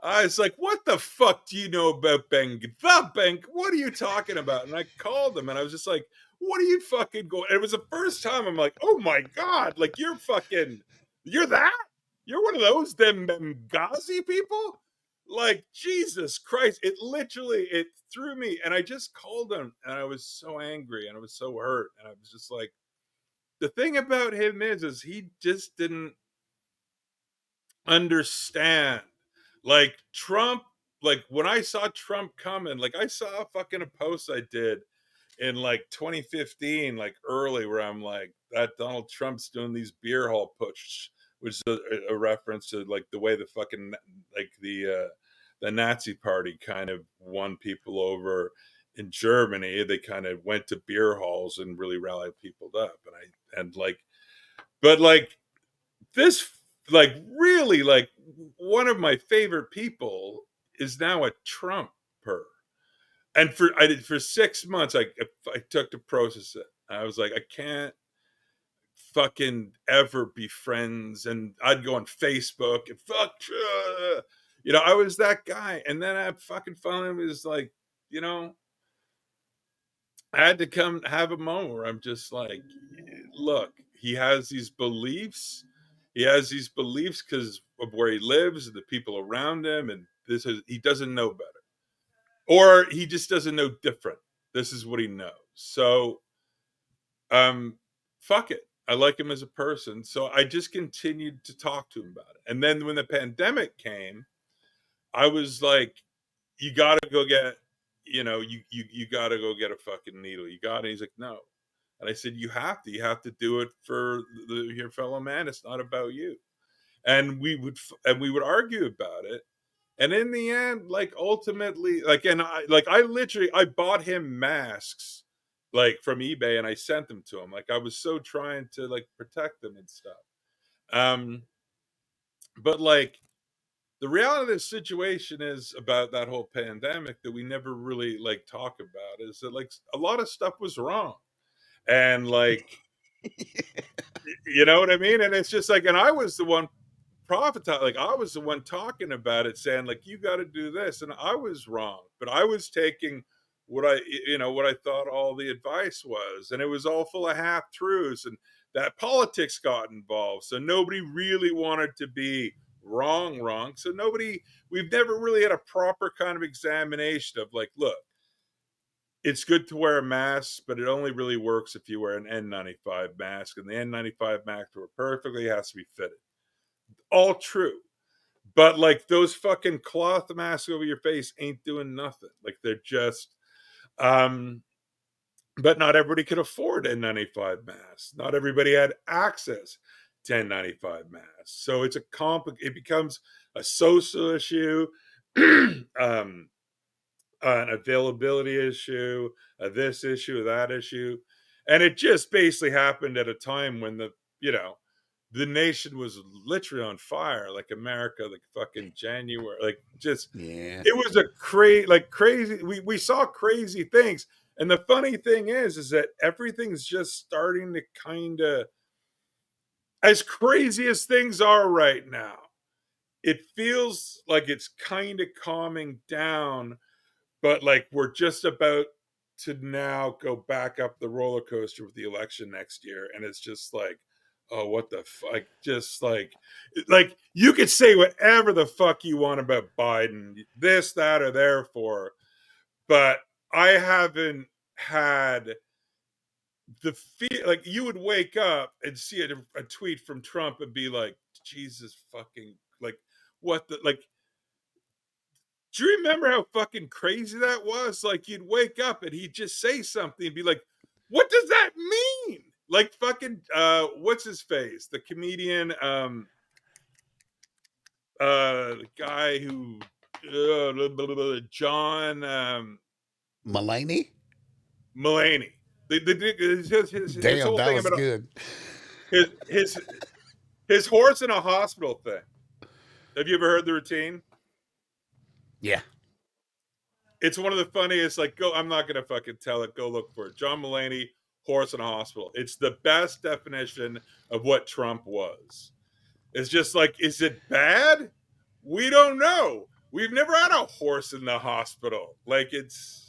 I was like, what the fuck do you know about Beng? The Beng? What are you talking about? And I called him and I was just like, what are you fucking going? it was the first time I'm like, oh my God, like you're fucking, you're that? You're one of those them Benghazi people? Like Jesus Christ. It literally, it threw me. And I just called him and I was so angry and I was so hurt. And I was just like, the thing about him is is he just didn't understand. Like trump like when i saw trump coming like i saw a fucking a post i did in like 2015 like early where i'm like that donald trump's doing these beer hall putsch which is a, a reference to like the way the fucking like the uh the nazi party kind of won people over in Germany, they kind of went to beer halls and really rallied people up. And I and like, but like this, like really, like one of my favorite people is now a Trumper. And for I did for six months, I I took to process it. I was like, I can't fucking ever be friends. And I'd go on Facebook and fuck, you know, I was that guy. And then I fucking finally was like, you know, I had to come have a moment where I'm just like, look, he has these beliefs. He has these beliefs because of where he lives and the people around him, and this is he doesn't know better, or he just doesn't know different. This is what he knows. So, um, fuck it. I like him as a person, so I just continued to talk to him about it. And then when the pandemic came, I was like, "You got to go get you know, you you you got to go get a fucking needle. You got it. He's like, no. And I said, you have to. You have to do it for the, your fellow man. It's not about you. And we would and we would argue about it. And in the end, like ultimately, like and I like I literally I bought him masks like from eBay and I sent them to him. Like I was so trying to like protect them and stuff. Um but like the reality of this situation is about that whole pandemic that we never really like talk about is that like a lot of stuff was wrong. And like you know what i mean? And it's just like and i was the one prophet like i was the one talking about it saying like you got to do this and i was wrong but i was taking what i you know what i thought all the advice was and it was all full of half truths and that politics got involved so nobody really wanted to be wrong, wrong. So nobody, we've never really had a proper kind of examination of like, look, it's good to wear a mask, but it only really works if you wear an N95 mask, and the N95 mask to work perfectly has to be fitted. All true. But like those fucking cloth masks over your face ain't doing nothing. Like they're just um but not everybody could afford N95 masks. Not everybody had access to N95 mass. So it's a comp it becomes a social issue, um, an availability issue, a this issue, that issue. And it just basically happened at a time when the, you know, the nation was literally on fire, like America, like fucking January, like just yeah. It was a crazy, like crazy. We we saw crazy things, and the funny thing is, is that everything's just starting to kind of as crazy as things are right now, it feels like it's kind of calming down, but like we're just about to now go back up the roller coaster with the election next year. And it's just like, oh, what the fuck? Just like, like you could say whatever the fuck you want about Biden, this, that, or therefore, but I haven't had the fear like you would wake up and see a, a, tweet from Trump and be like, Jesus fucking like what the like do you remember how fucking crazy that was? Like you'd wake up and he'd just say something and be like, What does that mean? Like fucking uh what's his face? The comedian um uh the guy who uh, John um Mulaney? Mulaney the, the, his, his, his, Damn, his whole that thing was about good. His, his his horse in a hospital thing. Have you ever heard the routine? Yeah. It's one of the funniest. Like, go. I'm not gonna fucking tell it. Go look for it. John Mulaney, horse in a hospital. It's the best definition of what Trump was. It's just like, is it bad? We don't know. We've never had a horse in the hospital. Like, it's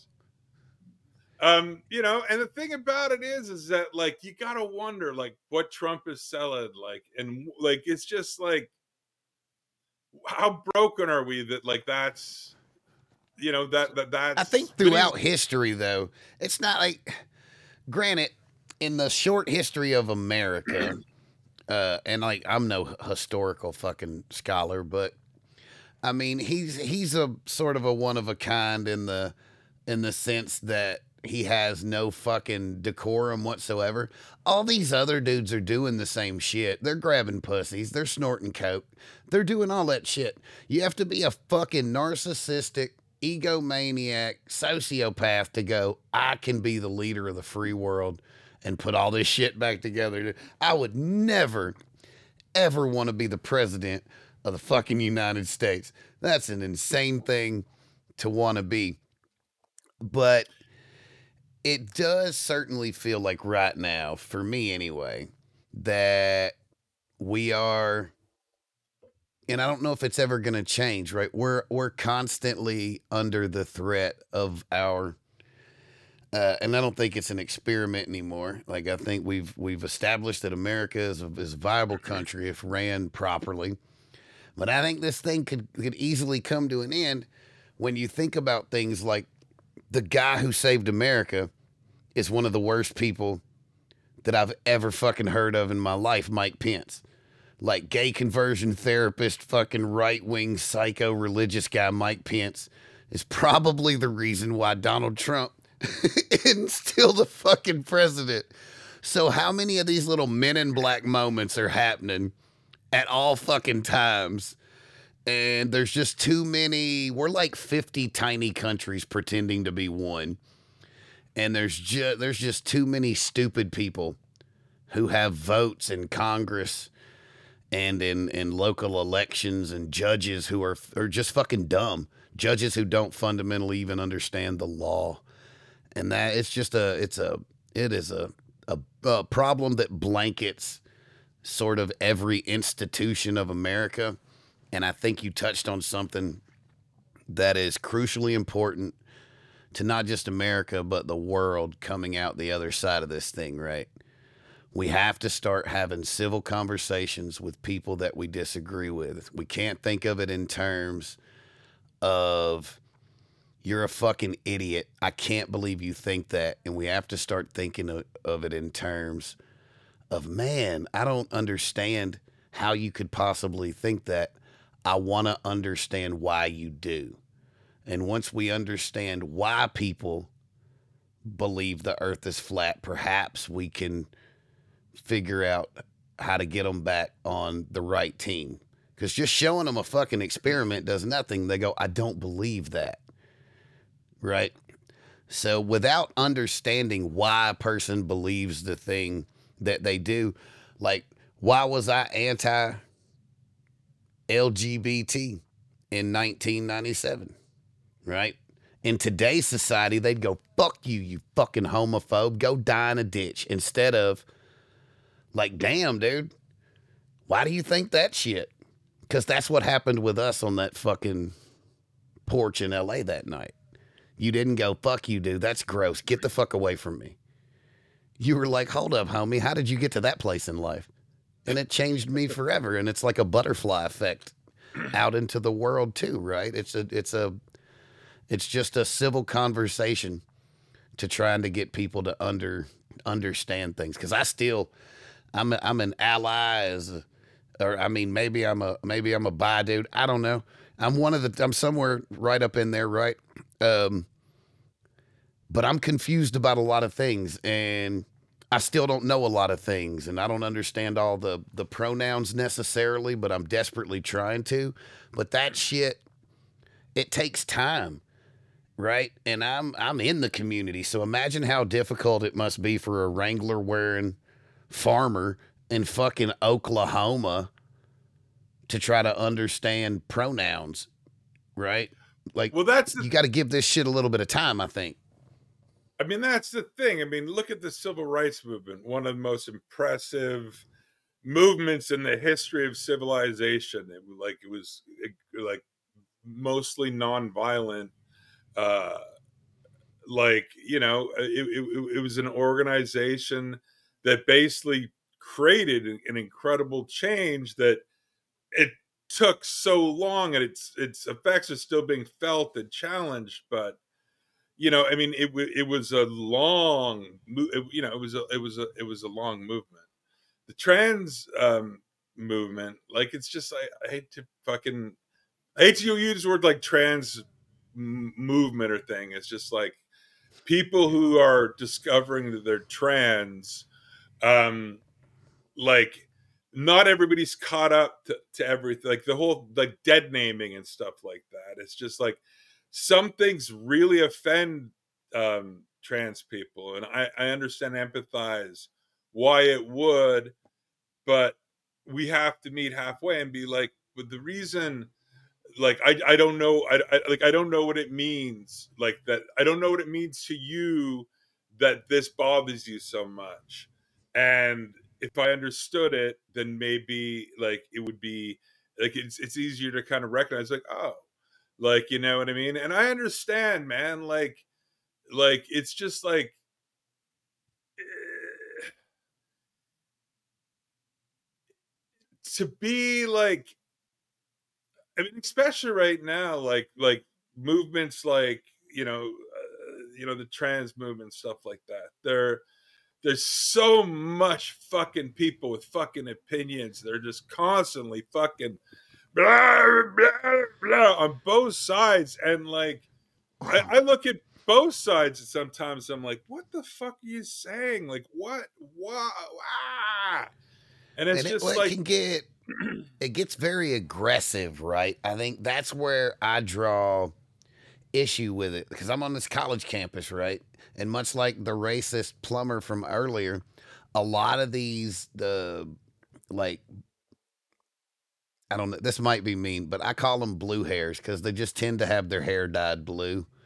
um you know and the thing about it is is that like you gotta wonder like what trump is selling like and like it's just like how broken are we that like that's you know that that that's i think throughout history though it's not like granted in the short history of america uh and like i'm no historical fucking scholar but i mean he's he's a sort of a one of a kind in the in the sense that he has no fucking decorum whatsoever. All these other dudes are doing the same shit. They're grabbing pussies, they're snorting coke, they're doing all that shit. You have to be a fucking narcissistic, egomaniac, sociopath to go, I can be the leader of the free world and put all this shit back together. I would never, ever want to be the president of the fucking United States. That's an insane thing to want to be. But it does certainly feel like right now, for me anyway, that we are and I don't know if it's ever going to change, right? We're we're constantly under the threat of our uh, and I don't think it's an experiment anymore. Like I think we've we've established that America is a, is a viable country if ran properly. But I think this thing could could easily come to an end when you think about things like the guy who saved America is one of the worst people that I've ever fucking heard of in my life, Mike Pence. Like gay conversion therapist, fucking right wing psycho religious guy, Mike Pence, is probably the reason why Donald Trump isn't still the fucking president. So, how many of these little men in black moments are happening at all fucking times? And there's just too many. We're like 50 tiny countries pretending to be one and there's just there's just too many stupid people who have votes in Congress and in in local elections and judges who are are just fucking dumb. Judges who don't fundamentally even understand the law. And that it's just a it's a it is a a, a problem that blankets sort of every institution of America. And I think you touched on something that is crucially important to not just America, but the world coming out the other side of this thing, right? We have to start having civil conversations with people that we disagree with. We can't think of it in terms of you're a fucking idiot. I can't believe you think that. And we have to start thinking of, of it in terms of, man, I don't understand how you could possibly think that. I want to understand why you do. And once we understand why people believe the earth is flat, perhaps we can figure out how to get them back on the right team. Because just showing them a fucking experiment does nothing. They go, I don't believe that. Right? So without understanding why a person believes the thing that they do, like, why was I anti LGBT in 1997? Right? In today's society, they'd go, fuck you, you fucking homophobe. Go die in a ditch. Instead of, like, damn, dude, why do you think that shit? Because that's what happened with us on that fucking porch in LA that night. You didn't go, fuck you, dude. That's gross. Get the fuck away from me. You were like, hold up, homie. How did you get to that place in life? And it changed me forever. And it's like a butterfly effect out into the world too, right? It's a it's a it's just a civil conversation to trying to get people to under understand things. Because I still, I'm a, I'm an ally as, or I mean maybe I'm a maybe I'm a bi dude. I don't know. I'm one of the I'm somewhere right up in there, right? Um, but I'm confused about a lot of things, and I still don't know a lot of things, and I don't understand all the the pronouns necessarily. But I'm desperately trying to. But that shit, it takes time right? And I'm I'm in the community, so imagine how difficult it must be for a Wrangler wearing farmer in fucking Oklahoma to try to understand pronouns, right? Like, well, that's you got to give this shit a little bit of time, I think. I mean, that's the thing. I mean, look at the civil rights movement, one of the most impressive movements in the history of civilization. It was like it was like mostly nonviolent uh, like you know uh, it, it, it, was an organization that basically created an incredible change that it took so long and its its effects are still being felt and challenged but you know i mean it it was a long you know it was a it was a it was a long movement. The trans um movement like it's just i, I hate to fucking I hate to use the word like trans movement or thing. It's just like people who are discovering that they're trans, um, like not everybody's caught up to, to everything. Like the whole like dead naming and stuff like that. It's just like some things really offend um, trans people, and I, I understand, empathize why it would, but we have to meet halfway and be like, but the reason like I, I don't know I, I like I don't know what it means like that I don't know what it means to you that this bothers you so much. And if I understood it then maybe like it would be like it's it's easier to kind of recognize like oh like you know what i mean? And i understand man like like it's just like eh, to be like i mean especially right now like like movements like you know uh, you know the trans movement stuff like that they're there's so much fucking people with fucking opinions. They're just constantly fucking blah blah blah on both sides. And like I, I look at both sides and sometimes I'm like, what the fuck are you saying? Like what? What? Ah. And it's And just it like can get it gets very aggressive, right? I think that's where I draw issue with it because I'm on this college campus, right? And much like the racist plumber from earlier, a lot of these the like I don't know, this might be mean, but I call them blue hairs because they just tend to have their hair dyed blue.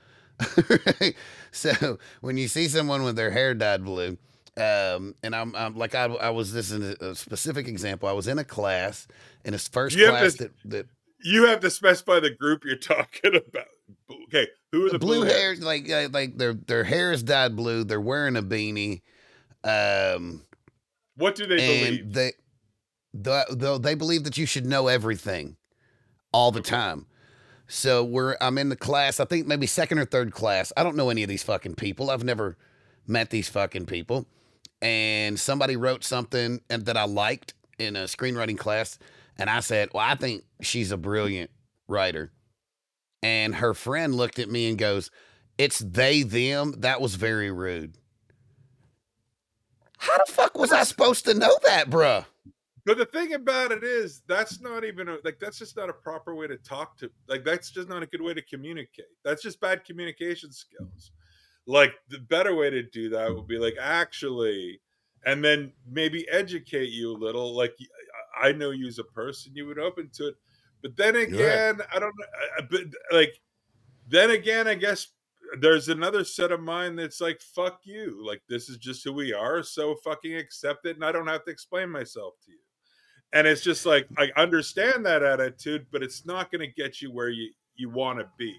So when you see someone with their hair dyed blue, um, and I'm, I'm like I, I was this is a specific example. I was in a class, in this first You class to- that that you have to specify the group you're talking about. Okay, who are the, blue hairs? hairs like uh, like their their hair is dyed blue. They're wearing a beanie, um, What do they and believe? they the, the, they believe that you should know everything all the time. So we're I'm in the class. I think maybe second or third class. I don't know any of these fucking people. I've never met these fucking people. And somebody wrote something and that I liked in a screenwriting class, and I said, "Well, I think she's a brilliant writer." And her friend looked at me and goes, "It's they them." That was very rude. How the fuck was I supposed to know that, bruh? But the thing about it is, that's not even a, like that's just not a proper way to talk to. Like that's just not a good way to communicate. That's just bad communication skills. Like the better way to do that would be like mm-hmm. actually, and then maybe educate you a little. Like I know you as a person, you would open to it. But then again, I don't know. But like, then again, I guess there's another set of mind that's like, fuck you. Like, this is just who we are. So fucking accept it. And I don't have to explain myself to you. And it's just like, I understand that attitude, but it's not going to get you where you, you want to be.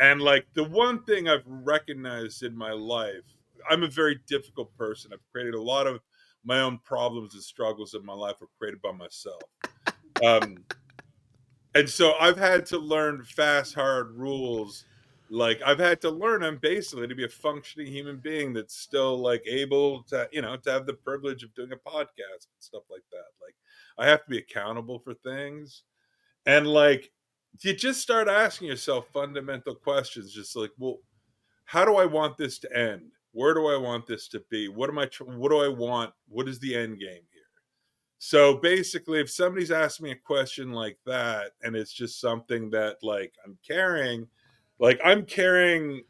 And like, the one thing I've recognized in my life, I'm a very difficult person. I've created a lot of my own problems and struggles in my life were created by myself. Um, and so I've had to learn fast, hard rules. Like I've had to learn them basically to be a functioning human being that's still like able to, you know, to have the privilege of doing a podcast and stuff like that. Like I have to be accountable for things. And like you just start asking yourself fundamental questions, just like, well, how do I want this to end? Where do I want this to be? What am I? What do I want? What is the end game here? So basically, if somebody's asking me a question like that, and it's just something that like I'm carrying, like I'm carrying,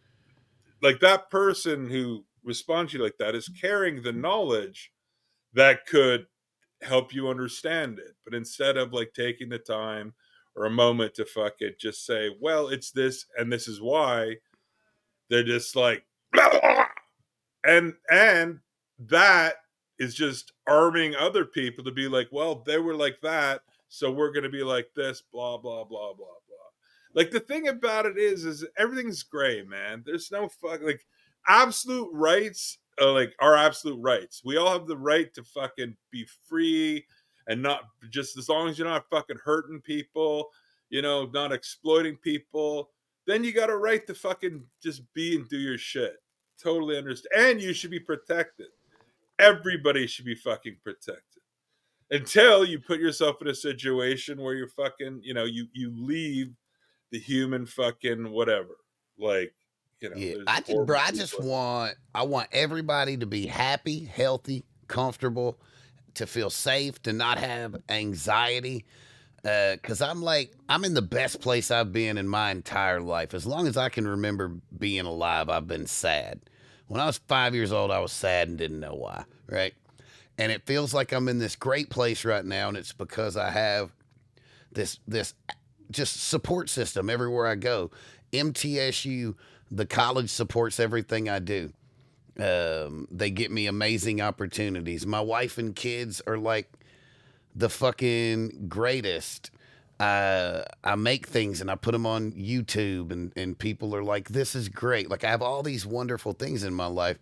like that person who responds to you like that is carrying the knowledge that could help you understand it. But instead of like taking the time or a moment to fuck it, just say, well, it's this and this is why, they're just like, and and that is just arming other people to be like, well, they were like that, so we're gonna be like this, blah blah blah blah blah. Like the thing about it is, is everything's gray, man. There's no fuck like absolute rights. Uh, are like our absolute rights. We all have the right to fucking be free and not just as long as you're not fucking hurting people, you know, not exploiting people. Then you got a right to fucking just be and do your shit. Totally understand. And you should be protected everybody should be fucking protected until you put yourself in a situation where you're fucking you know you you leave the human fucking whatever like you know Yeah, I just, bro, I just want, I want everybody to be happy, healthy, comfortable, to feel safe, to not have anxiety. Uh, cause I'm like, I'm in the best place I've been in my entire life. As long as I can remember being alive, I've been sad. When I was five years old, I was sad and didn't know why, right? And it feels like I'm in this great place right now, and it's because I have this this just support system everywhere I go. MTSU, the college supports everything I do. Um, they get me amazing opportunities. My wife and kids are like the fucking greatest. I I make things and I put them on YouTube and and people are like this is great. Like I have all these wonderful things in my life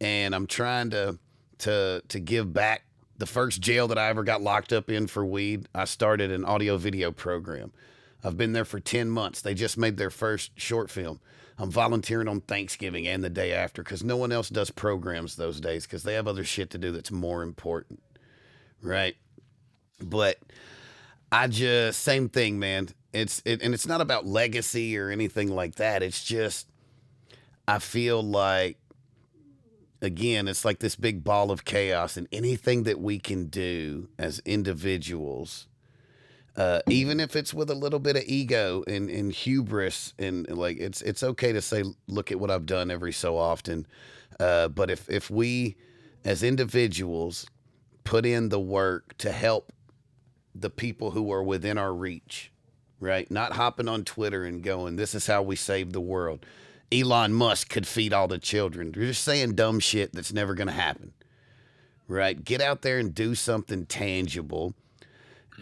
and I'm trying to to to give back. The first jail that I ever got locked up in for weed, I started an audio video program. I've been there for 10 months. They just made their first short film. I'm volunteering on Thanksgiving and the day after because no one else does programs those days because they have other shit to do that's more important. Right. But I just, same thing, man. It's, it, and it's not about legacy or anything like that. It's just, I feel like again, it's like this big ball of chaos, and anything that we can do as individuals, uh, even if it's with a little bit of ego and, and hubris, and like it's it's okay to say, look at what I've done every so often, uh, but if if we as individuals put in the work to help the people who are within our reach, right? Not hopping on Twitter and going, "This is how we save the world." Elon Musk could feed all the children. You're just saying dumb shit that's never going to happen. Right? Get out there and do something tangible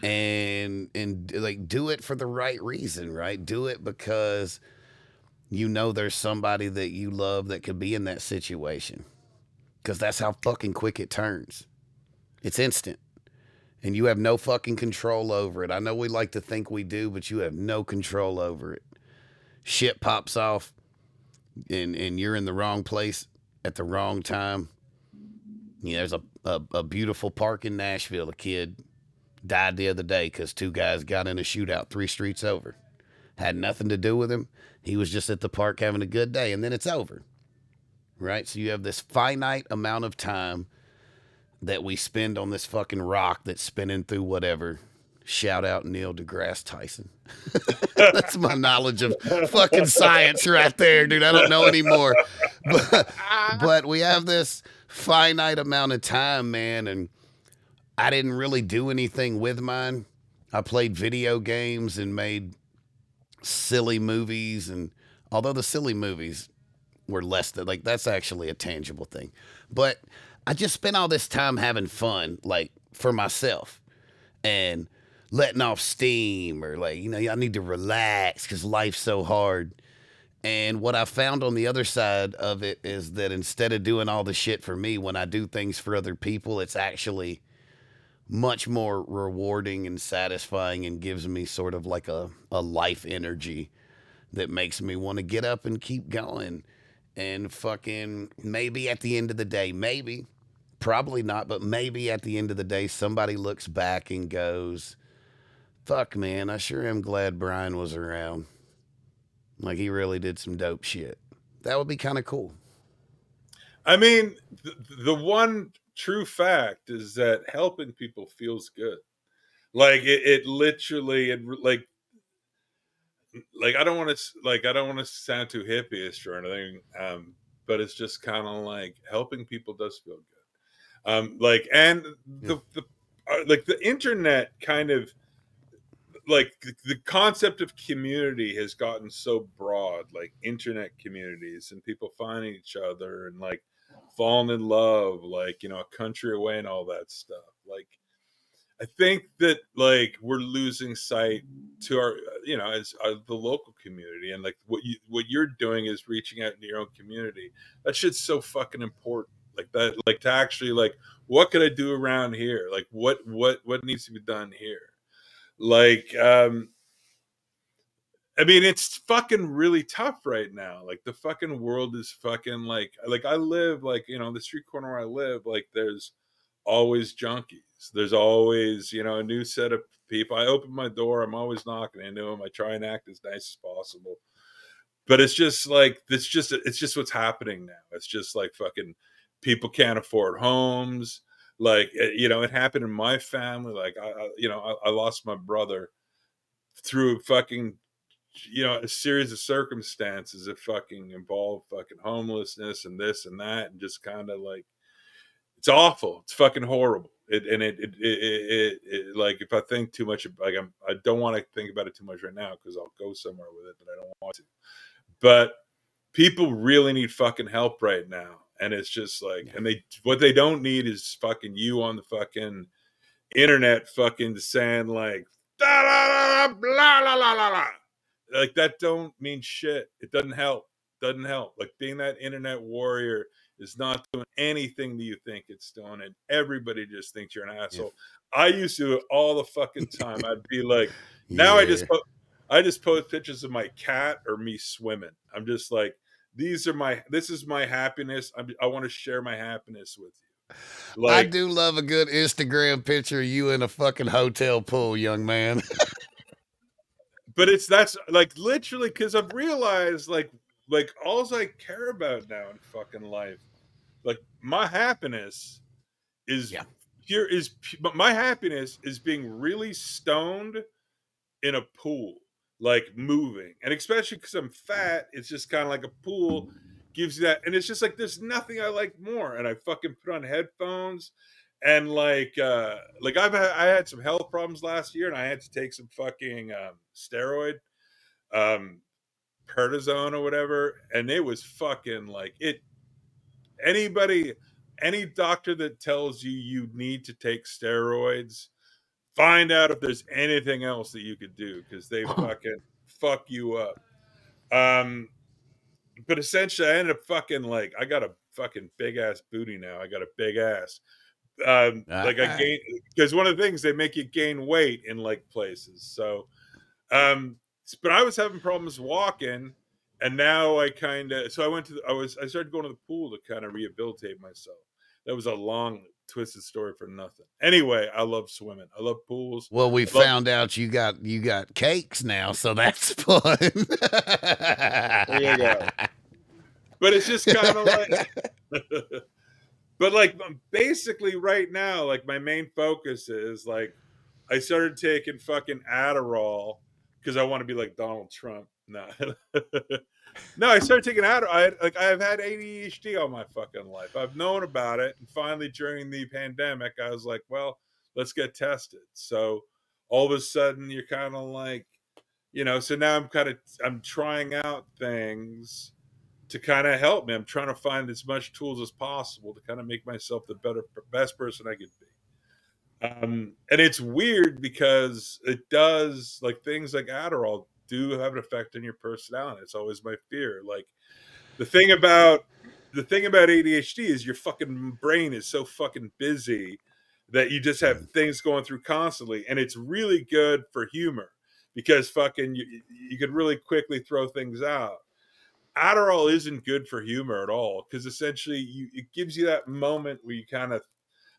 and and like do it for the right reason, right? Do it because you know there's somebody that you love that could be in that situation. Cuz that's how fucking quick it turns. It's instant. And you have no fucking control over it. I know we like to think we do, but you have no control over it. Shit pops off and and you're in the wrong place at the wrong time. You know, there's a, a, a beautiful park in Nashville. A kid died the other day because two guys got in a shootout three streets over. Had nothing to do with him. He was just at the park having a good day, and then it's over. Right? So you have this finite amount of time that we spend on this fucking rock that's spinning through whatever Shout out Neil deGrasse Tyson. That's my knowledge of fucking science right there, dude. I don't know anymore. But, but we have this finite amount of time, man, and I didn't really do anything with mine. I played video games and made silly movies and although the silly movies were less than like that's actually a tangible thing. But I just spent all this time having fun like for myself. And letting off steam or like, you know, I need to relax because life's so hard. And what I found on the other side of it is that instead of doing all the shit for me, when I do things for other people, it's actually much more rewarding and satisfying and gives me sort of like a, a life energy that makes me want to get up and keep going. And fucking maybe at the end of the day, maybe, probably not, but maybe at the end of the day, somebody looks back and goes, fuck, man, I sure am glad Brian was around. Like he really did some dope shit. That would be kind of cool. I mean, the, the one true fact is that helping people feels good. Like it, it literally, it like, like I don't want to like I don't want to sound too hippie or anything, um, but it's just kind of like helping people does feel good. Um, like and the the uh, like the internet kind of like the, the concept of community has gotten so broad like internet communities and people finding each other and like falling in love like you know a country away and all that stuff. Like i think that like we're losing sight to our you know as uh, the local community and like what you what you're doing is reaching out into your own community. That shit's so fucking important. Like that like to actually like what could i do around here? Like what what what needs to be done here? Like, um, I mean, it's fucking really tough right now. Like the fucking world is fucking like like I live like you know the street corner where I live. Like there's always junkies. There's always you know a new set of people. I open my door. I'm always knocking into them. I try and act as nice as possible. But it's just like it's just it's just what's happening now. It's just like fucking people can't afford homes like eh, you know it happened in my family like i, you know I, I, lost my brother through fucking you know a series of circumstances that fucking involved fucking homelessness and this and that and just kind of like it's awful. It's fucking horrible. It, and it it, it, it, like if i think too much like i'm i don't want to think about it too much right now because i'll go somewhere with it that i don't want to. But people really need fucking help right now and it's just like and they what they don't need is fucking you on the fucking internet fucking saying like da, da, da, da, blah, la, la, la, la. Like that don't mean shit. It doesn't help. Doesn't help. Like being that internet warrior is not doing anything that you think it's doing, and everybody just thinks you're an asshole. I used to do it all the fucking time. I'd be like, now I just po- I just post pictures of my cat or me swimming. I'm just like, these are my this is my happiness. I'm, I want to share my happiness with you. I do love a good Instagram picture of you in a fucking hotel pool, young man. but it's that's like literally because I've realized like like all I care about now in fucking life, like my happiness is Yeah. here is pu- but my happiness is being really stoned in a pool, like moving, and especially because I'm fat, it's just kind of like a pool gives you that, and it's just like there's nothing I like more, and I fucking put on headphones. And like, uh, like I've had, I had some health problems last year, and I had to take some fucking um, steroid, um, Pertazone or whatever, and it was fucking like it. Anybody, any doctor that tells you you need to take steroids, find out if there's anything else that you could do because they fucking fuck you up. Um, but essentially, I ended up fucking like I got a fucking big ass booty now. I got a big ass. Um, like I Ah. gain because one of the things they make you gain weight in like places. So, um, but I was having problems walking, and now I kind of so I went to the, I was I started going to the pool to kind of rehabilitate myself. That was a long twisted story for nothing. Anyway, I love swimming. I love pools. Well, we Well- found out you got you got cakes now, so that's fun. There you go. But it's just kind of like but like um, basically right now like my main focus is like i started taking fucking adderall because i want to be like donald trump. No. No i started taking adderall I, like i've had adhd all my fucking life. I've known about it and finally during the pandemic i was like well let's get tested. So all of a sudden you're kind of like you know so now i'm kind of i'm trying out things to kind of help me. I'm trying to find as much tools as possible to kind of make myself the better, best person I could be. Um, and it's weird because it does like things like Adderall do have an effect on your personality. It's always my fear. Like the thing about the thing about ADHD is your fucking brain is so fucking busy that you just have things going through constantly, and it's really good for humor because fucking you, you could really quickly throw things out. Adderall isn't good for humor at all because essentially you, it gives you that moment where you kind of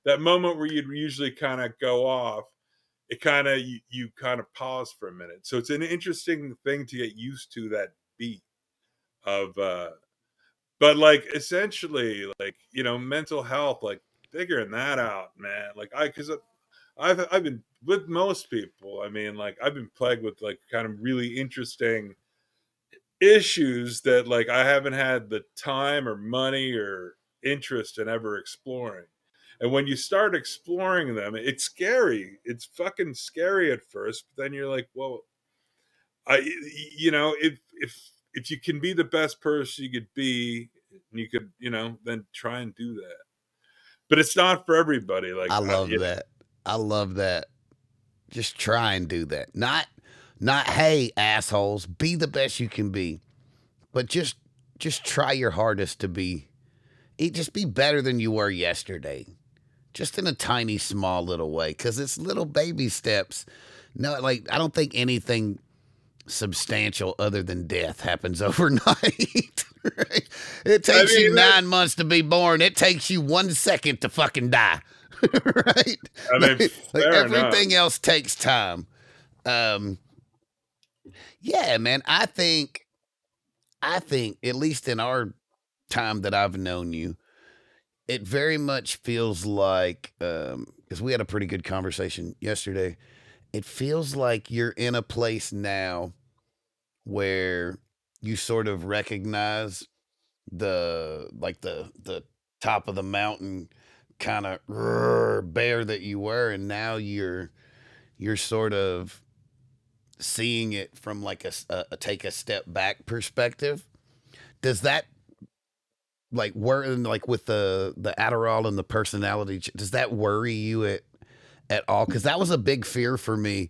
that moment where you'd usually kind of go off. It kind of you, you kind of pause for a minute. So it's an interesting thing to get used to that beat of uh but like essentially like you know mental health like figuring that out man like I cuz I've I've been with most people I mean like I've been plagued with like kind of really interesting issues that like I haven't had the time or money or interest in ever exploring. And when you start exploring them, it's scary. It's fucking scary at first, but then you're like, well, I you know, if if if you can be the best person you could be, you could, you know, then try and do that. But it's not for everybody. Like I love know, that. I love that. Just try and do that. Not not hey assholes, be the best you can be. But just just try your hardest to be eh, just be better than you were yesterday. Just in a tiny small little way cuz it's little baby steps. No like I don't think anything substantial other than death happens overnight. right? It takes you mean, that's- 9 months to be born. It takes you 1 second to fucking die. right? I mean, like, like fair enough. everything else takes time. Um, yeah, man. I think, I think at least in our time that I've known you, it very much feels like um, because we had a pretty good conversation yesterday. It feels like you're in a place now where you sort of recognize the like the the top of the mountain kind of bear that you were and now you're you're sort of seeing it from like a take a step back perspective does that like worry like with the the adderall and the personality does that worry you at at all? Because that was a big fear for me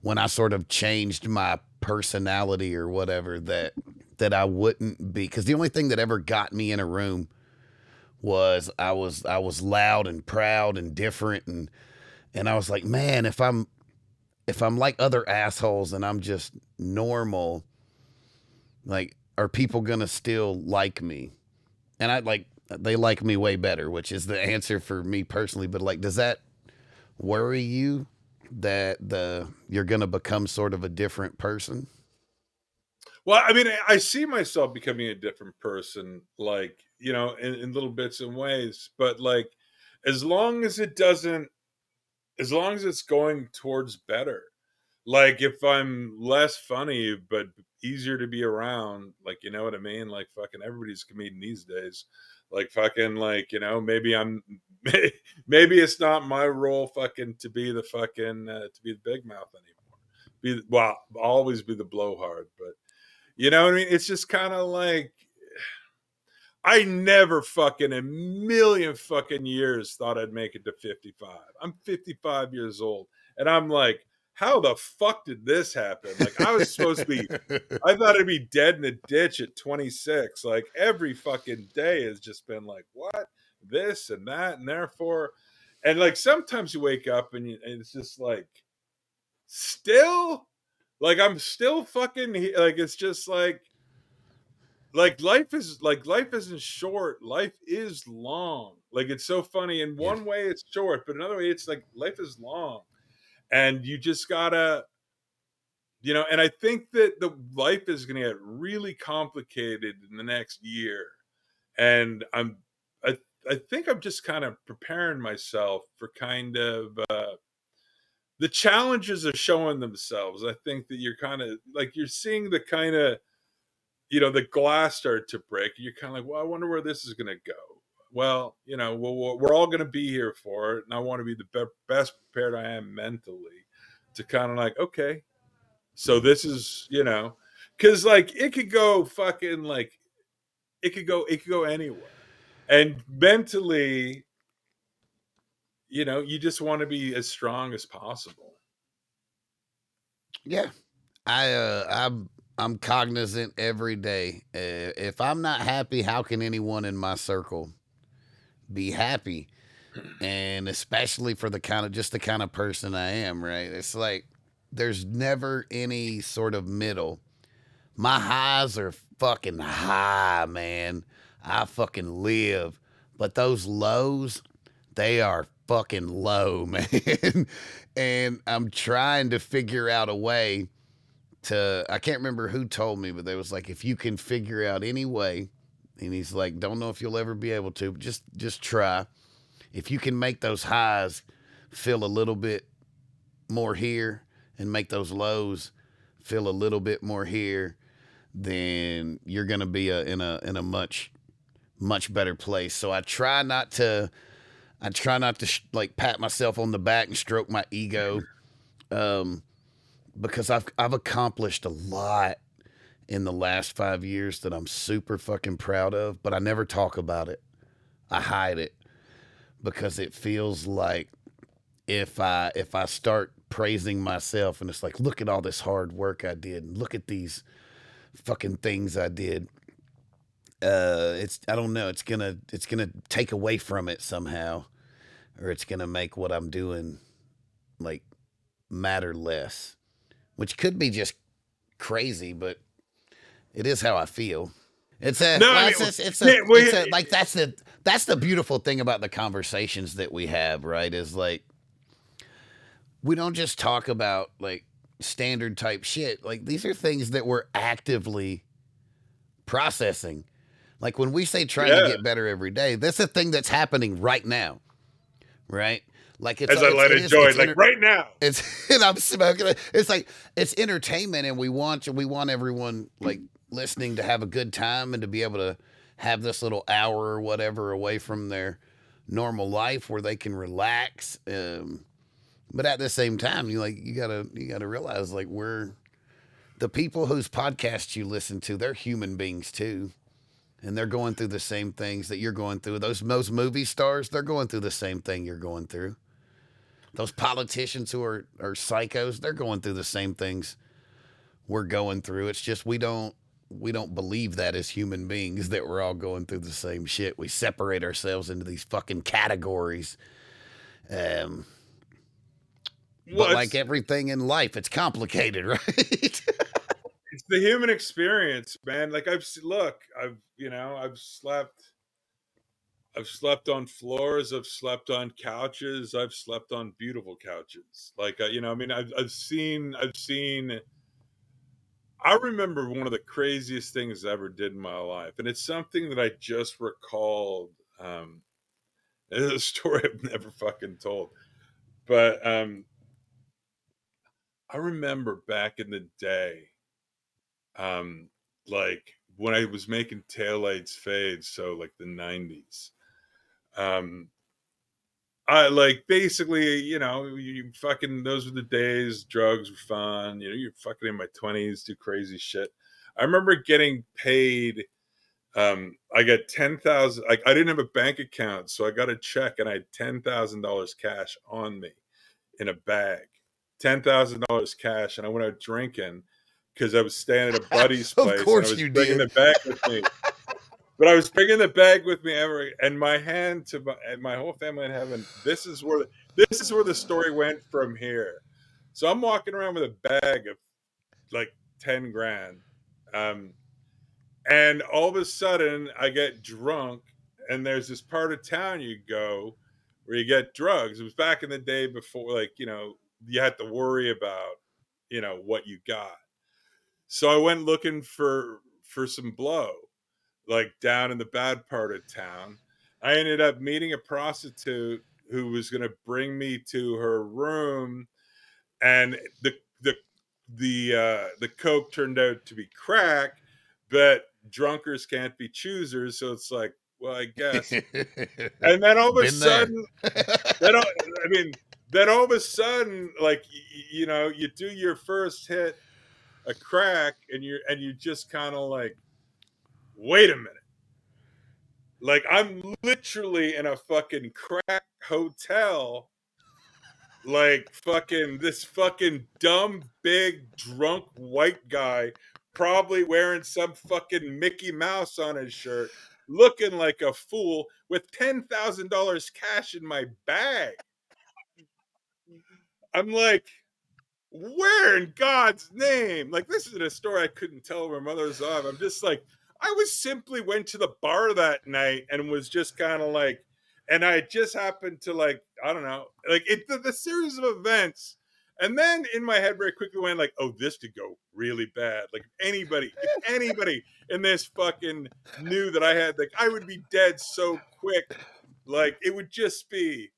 when I sort of changed my personality or whatever that that I wouldn't be because the only thing that ever got me in a room was I was I was loud and proud and different and and I was like, man, if I'm if I'm like other assholes and I'm just normal, like are people gonna still like me? And I like they like me way better, which is the answer for me personally. But like, does that worry you that the you're gonna become sort of a different person? Well, I mean, I see myself becoming a different person, like you know, in, in little bits and ways. But like, as long as it doesn't, as long as it's going towards better, like if I'm less funny but easier to be around, like you know what I mean? Like fucking everybody's comedian these days. Like fucking like you know maybe I'm maybe it's not my role fucking to be the fucking uh, to be the big mouth anymore. Be well, always be the blowhard, but you know what I mean? It's just kind of like I never fucking a million fucking years thought I'd make it to 55. I'm 55 years old and I'm like how the fuck did this happen? Like I was supposed to be I thought I'd be dead in a ditch at 26. Like every fucking day has just been like what? This and that and therefore and like sometimes you wake up and, you, and it's just like still like I'm still fucking like it's just like like life is like life isn't short life is long. Like it's so funny in one yeah. way it's short but another way it's like life is long. And you just gotta you know and i think that the life is going to get really complicated in the next year. And i'm i, I think i'm just kind of preparing myself for kind of uh the challenges are showing themselves. I think that you're kind of like you're seeing the kind of you know the glass started to break you're kind of like well i wonder where this is going to go well, you know, we're all going to be here for it, and I want to be the be- best prepared I am mentally to kind of like, okay, so this is, you know, because like it could go fucking like, it could go, it could go anywhere, and mentally, you know, you just want to be as strong as possible. Yeah, I, uh, I'm. I'm cognizant every day. Uh, if I'm not happy, how can anyone in my circle be happy. And especially for the kind of just the kind of person I am, right? It's like there's never any sort of middle. My highs are fucking high, man. I fucking live. But those lows, they are fucking low, man. and I'm trying to figure out a way to I can't remember who told me, but they was like if you can figure out any way and he's like, "Don't know if you'll ever be able to, but just just try. If you can make those highs feel a little bit more here and make those lows feel a little bit more here, then you're going to be a, in a in a much much better place." So I try not to I try not to sh- like pat myself on the back and stroke my ego um because I've I've accomplished a lot in the last five years that I'm super fucking proud of, but I never talk about it. I hide it because it feels like if I if I start praising myself and it's like, look at all this hard work I did, and look at these fucking things I did. Uh, it's I don't know. It's gonna it's gonna take away from it somehow, or it's gonna make what I'm doing like matter less, which could be just crazy, but it is how I feel. It's a, no, well, it's, a, it's, a, it's a, like that's the that's the beautiful thing about the conversations that we have, right? Is like we don't just talk about like standard type shit. Like these are things that we're actively processing. Like when we say trying yeah. to get better every day, that's a thing that's happening right now, right? Like it's as I let it enjoy, like right now. It's and I'm smoking. It's like it's entertainment, and we want we want everyone like listening to have a good time and to be able to have this little hour or whatever away from their normal life where they can relax. Um, but at the same time, you like you gotta you gotta realize like we're the people whose podcasts you listen to, they're human beings too. And they're going through the same things that you're going through. Those most movie stars, they're going through the same thing you're going through. Those politicians who are are psychos, they're going through the same things we're going through. It's just we don't we don't believe that as human beings that we're all going through the same shit. We separate ourselves into these fucking categories. Um, Well, but like everything in life, it's complicated, right? it's the human experience, man. Like I've look, I've you know, I've slept I've slept on floors, I've slept on couches, I've slept on beautiful couches. Like uh, you know, I mean, I've I've seen I've seen I remember one of the craziest things I ever did in my life, and it's something that I just recalled. Um, it's a story I've never fucking told, but um, I remember back in the day, um, like when I was making Tail Lights Fade, so like the '90s. Um, I like basically, you know, you fucking those were the days. Drugs were fun. You know, you're fucking in my twenties, do crazy shit. I remember getting paid. Um, I got ten thousand. Like I didn't have a bank account, so I got a check, and I had ten thousand dollars cash on me in a bag. Ten thousand dollars cash, and I went out drinking because I was staying at a buddy's Of place. course and I was you bringing did. the bag with me. But I was bringing the bag with me and my hand to my, my whole family in heaven. This is where this is where the story went from here. So I'm walking around with a bag of like ten grand, um, and all of a sudden I get drunk, and there's this part of town you go where you get drugs. It was back in the day before, like you know, you had to worry about you know what you got. So I went looking for for some blow like down in the bad part of town. I ended up meeting a prostitute who was going to bring me to her room, and the the the uh, the coke turned out to be crack, but drunkers can't be choosers, so it's like, well, I guess. And then all of a sudden, then all, I mean, then all of a sudden, like you know, you do your first hit, a crack, and you're and you just kind of like, wait a minute, like I'm literally in a fucking crack hotel, like fucking this fucking dumb big drunk white guy, probably wearing some fucking Mickey Mouse on his shirt, looking like a fool with ten thousand dollars cash in my bag. I'm like, where in God's name? Like, this isn't a story I couldn't tell my mother's off. I'm just like, I was simply went to the bar that night and was just kind of like, and I just happened to like, I don't know, like it the, the series of events. And then in my head very quickly went like, oh, this could go really bad. Like anybody, if anybody in this fucking knew that I had like I would be dead so quick. Like it would just be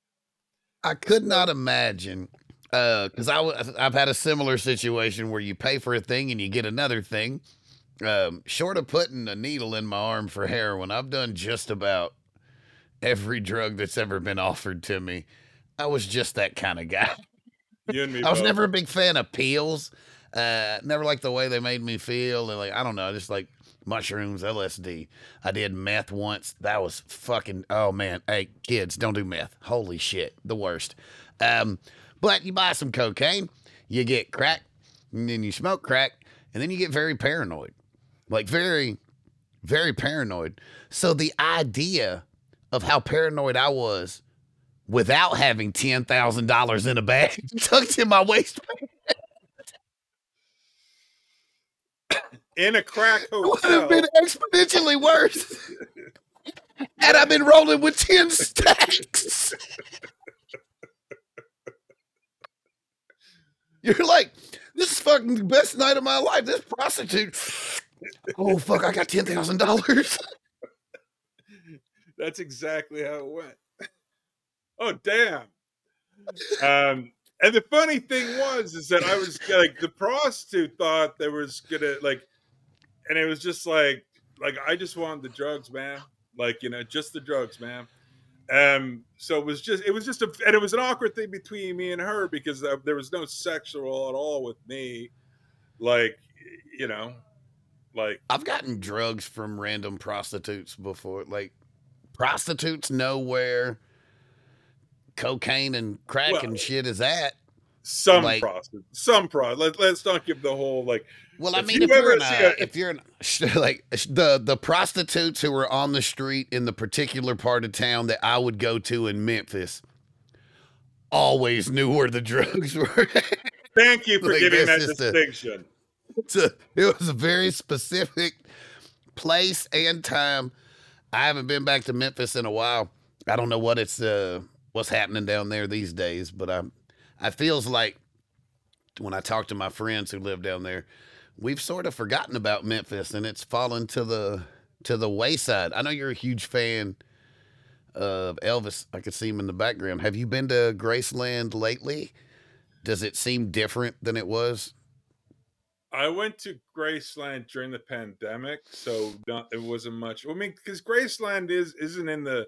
I could not imagine uh, because I w- I've had a similar situation where you pay for a thing and you get another thing. Um, short of putting a needle in my arm for heroin, I've done just about every drug that's ever been offered to me. I was just that kind of guy. you and me. I was both. never a big fan of pills. Uh, never liked the way they made me feel. And like I don't know, I just like mushrooms, LSD. I did meth once. That was fucking. Oh man, hey kids, don't do meth. Holy shit, the worst. Um, but you buy some cocaine, you get crack, and then you smoke crack, and then you get very paranoid, like very, very paranoid. So the idea of how paranoid I was without having ten thousand dollars in a bag tucked in my waistband in a crack hotel, would have been exponentially worse. Had I've been rolling with ten stacks. You're like, this is fucking the best night of my life. This prostitute. Oh fuck! I got ten thousand dollars. That's exactly how it went. Oh damn. Um and the funny thing was is that I was like the prostitute thought there was gonna like and it was just like like I just wanted the drugs, man. Like, you know, just the drugs, man. Um so it was just it was just a and it was an awkward thing between me and her because uh, there was no sexual at all with me. Like, you know, like I've gotten drugs from random prostitutes before. Like prostitutes know where cocaine and crack Well, and shit is at. Some Like- prostitutes, some pro. Let, let's not give the whole like. Well, I mean, you if you're a, if you're in, like the the prostitutes who were on the street in the particular part of town that I would go to in Memphis, always knew where the drugs were. Thank you for Like, giving that distinction. A- it was a very specific place and time. I haven't been back to Memphis in a while. I don't know what it's uh what's happening down there these days, but I I feels like when I talk to my friends who live down there, we've sort of forgotten about Memphis and it's fallen to the to the wayside. I know you're a huge fan of Elvis. I could see him in the background. Have you been to Graceland lately? Does it seem different than it was? I went to Graceland during the pandemic, so not, it wasn't much. I mean, because Graceland is isn't in the.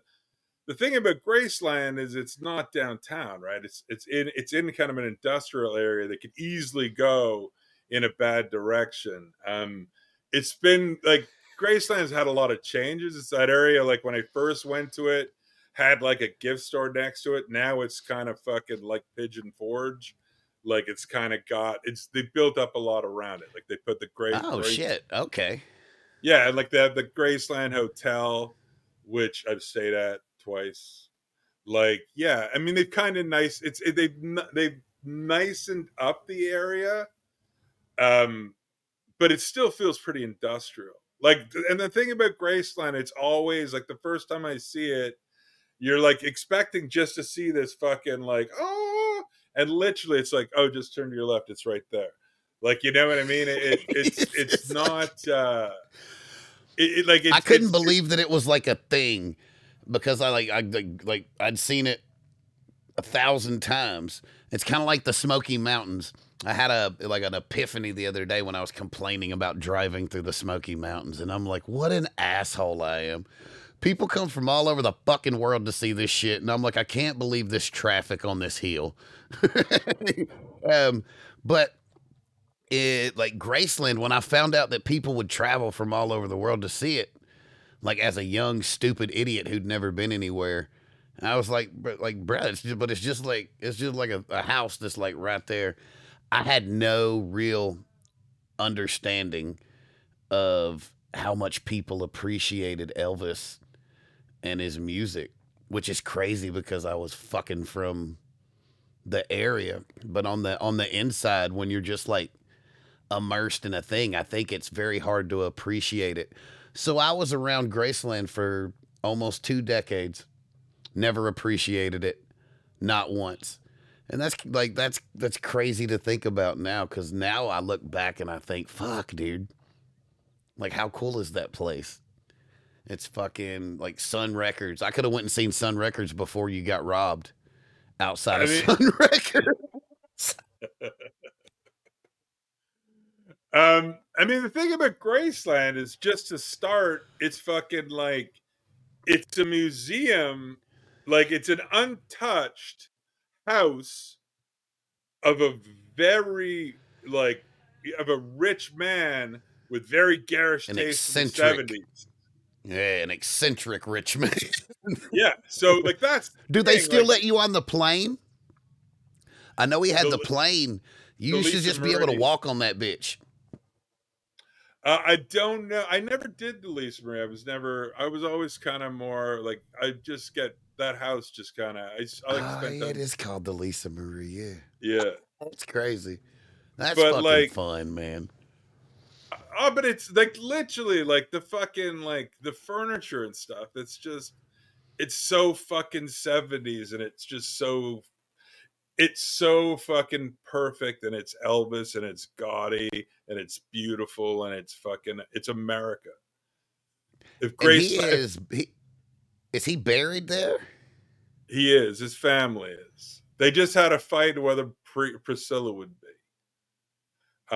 The thing about Graceland is it's not downtown, right? It's it's in it's in kind of an industrial area that could easily go in a bad direction. Um, it's been like Graceland's had a lot of changes. It's that area like when I first went to it had like a gift store next to it. Now it's kind of fucking like Pigeon Forge. Like it's kind of got it's they built up a lot around it. Like they put the great Oh shit. Okay. yeah, and like they have the Graceland Hotel, which I've stayed at twice. Like, yeah, I mean they've kind of nice. It's it, they've they've nicened up the area, um, but it still feels pretty industrial. Like, and the thing about Graceland, it's always like the first time I see it, you're like expecting just to see this fucking like oh, and literally it's like oh, just turn to your left, it's right there. Like, you know what I mean? It, it it's it's not. uh it, like it's, I couldn't believe that it was like a thing because I like I like, like I'd seen it a thousand times. It's kind of like the Smoky Mountains. I had a like an epiphany the other day when I was complaining about driving through the Smoky Mountains, and I'm like, what an asshole I am. People come from all over the fucking world to see this shit, and I'm like, I can't believe this traffic on this hill. um, but it like Graceland, when I found out that people would travel from all over the world to see it, like as a young stupid idiot who'd never been anywhere, I was like, like, it's just, but it's just like it's just like a, a house that's like right there. I had no real understanding of how much people appreciated Elvis and his music, which is crazy because I was fucking from the area. But on the on the inside, when you're just like immersed in a thing, I think it's very hard to appreciate it. So I was around Graceland for almost two decades, never appreciated it, not once. And that's like that's that's crazy to think about now cuz now I look back and I think, fuck, dude. Like how cool is that place? It's fucking like Sun Records. I could have went and seen Sun Records before you got robbed outside I of mean- Sun Records. Um, I mean, the thing about Graceland is just to start, it's fucking like it's a museum, like it's an untouched house of a very like of a rich man with very garish An taste in the eccentric. seventies. Yeah, an eccentric rich man. Yeah, so like that's Do they thing, still like- let you on the plane? I know he had The the, plane. You the Lisa just be able to walk on that bitch. Uh, I don't know. I never did the Lisa Marie. I was never. I was always kind of more like I just get that house. Just kind of. I, I like oh, yeah, it is called the Lisa Marie. Yeah, Yeah. that's crazy. That's But, fucking like- fun, man. Oh, but it's like literally like the fucking like the furniture and stuff. It's just it's so fucking 70s and it's just so it's so fucking perfect and it's Elvis and it's gaudy and it's beautiful and it's fucking it's America. If And Grace he is. He, is he buried there? he is, his family is. They just had a fight whether Pri- Priscilla would be.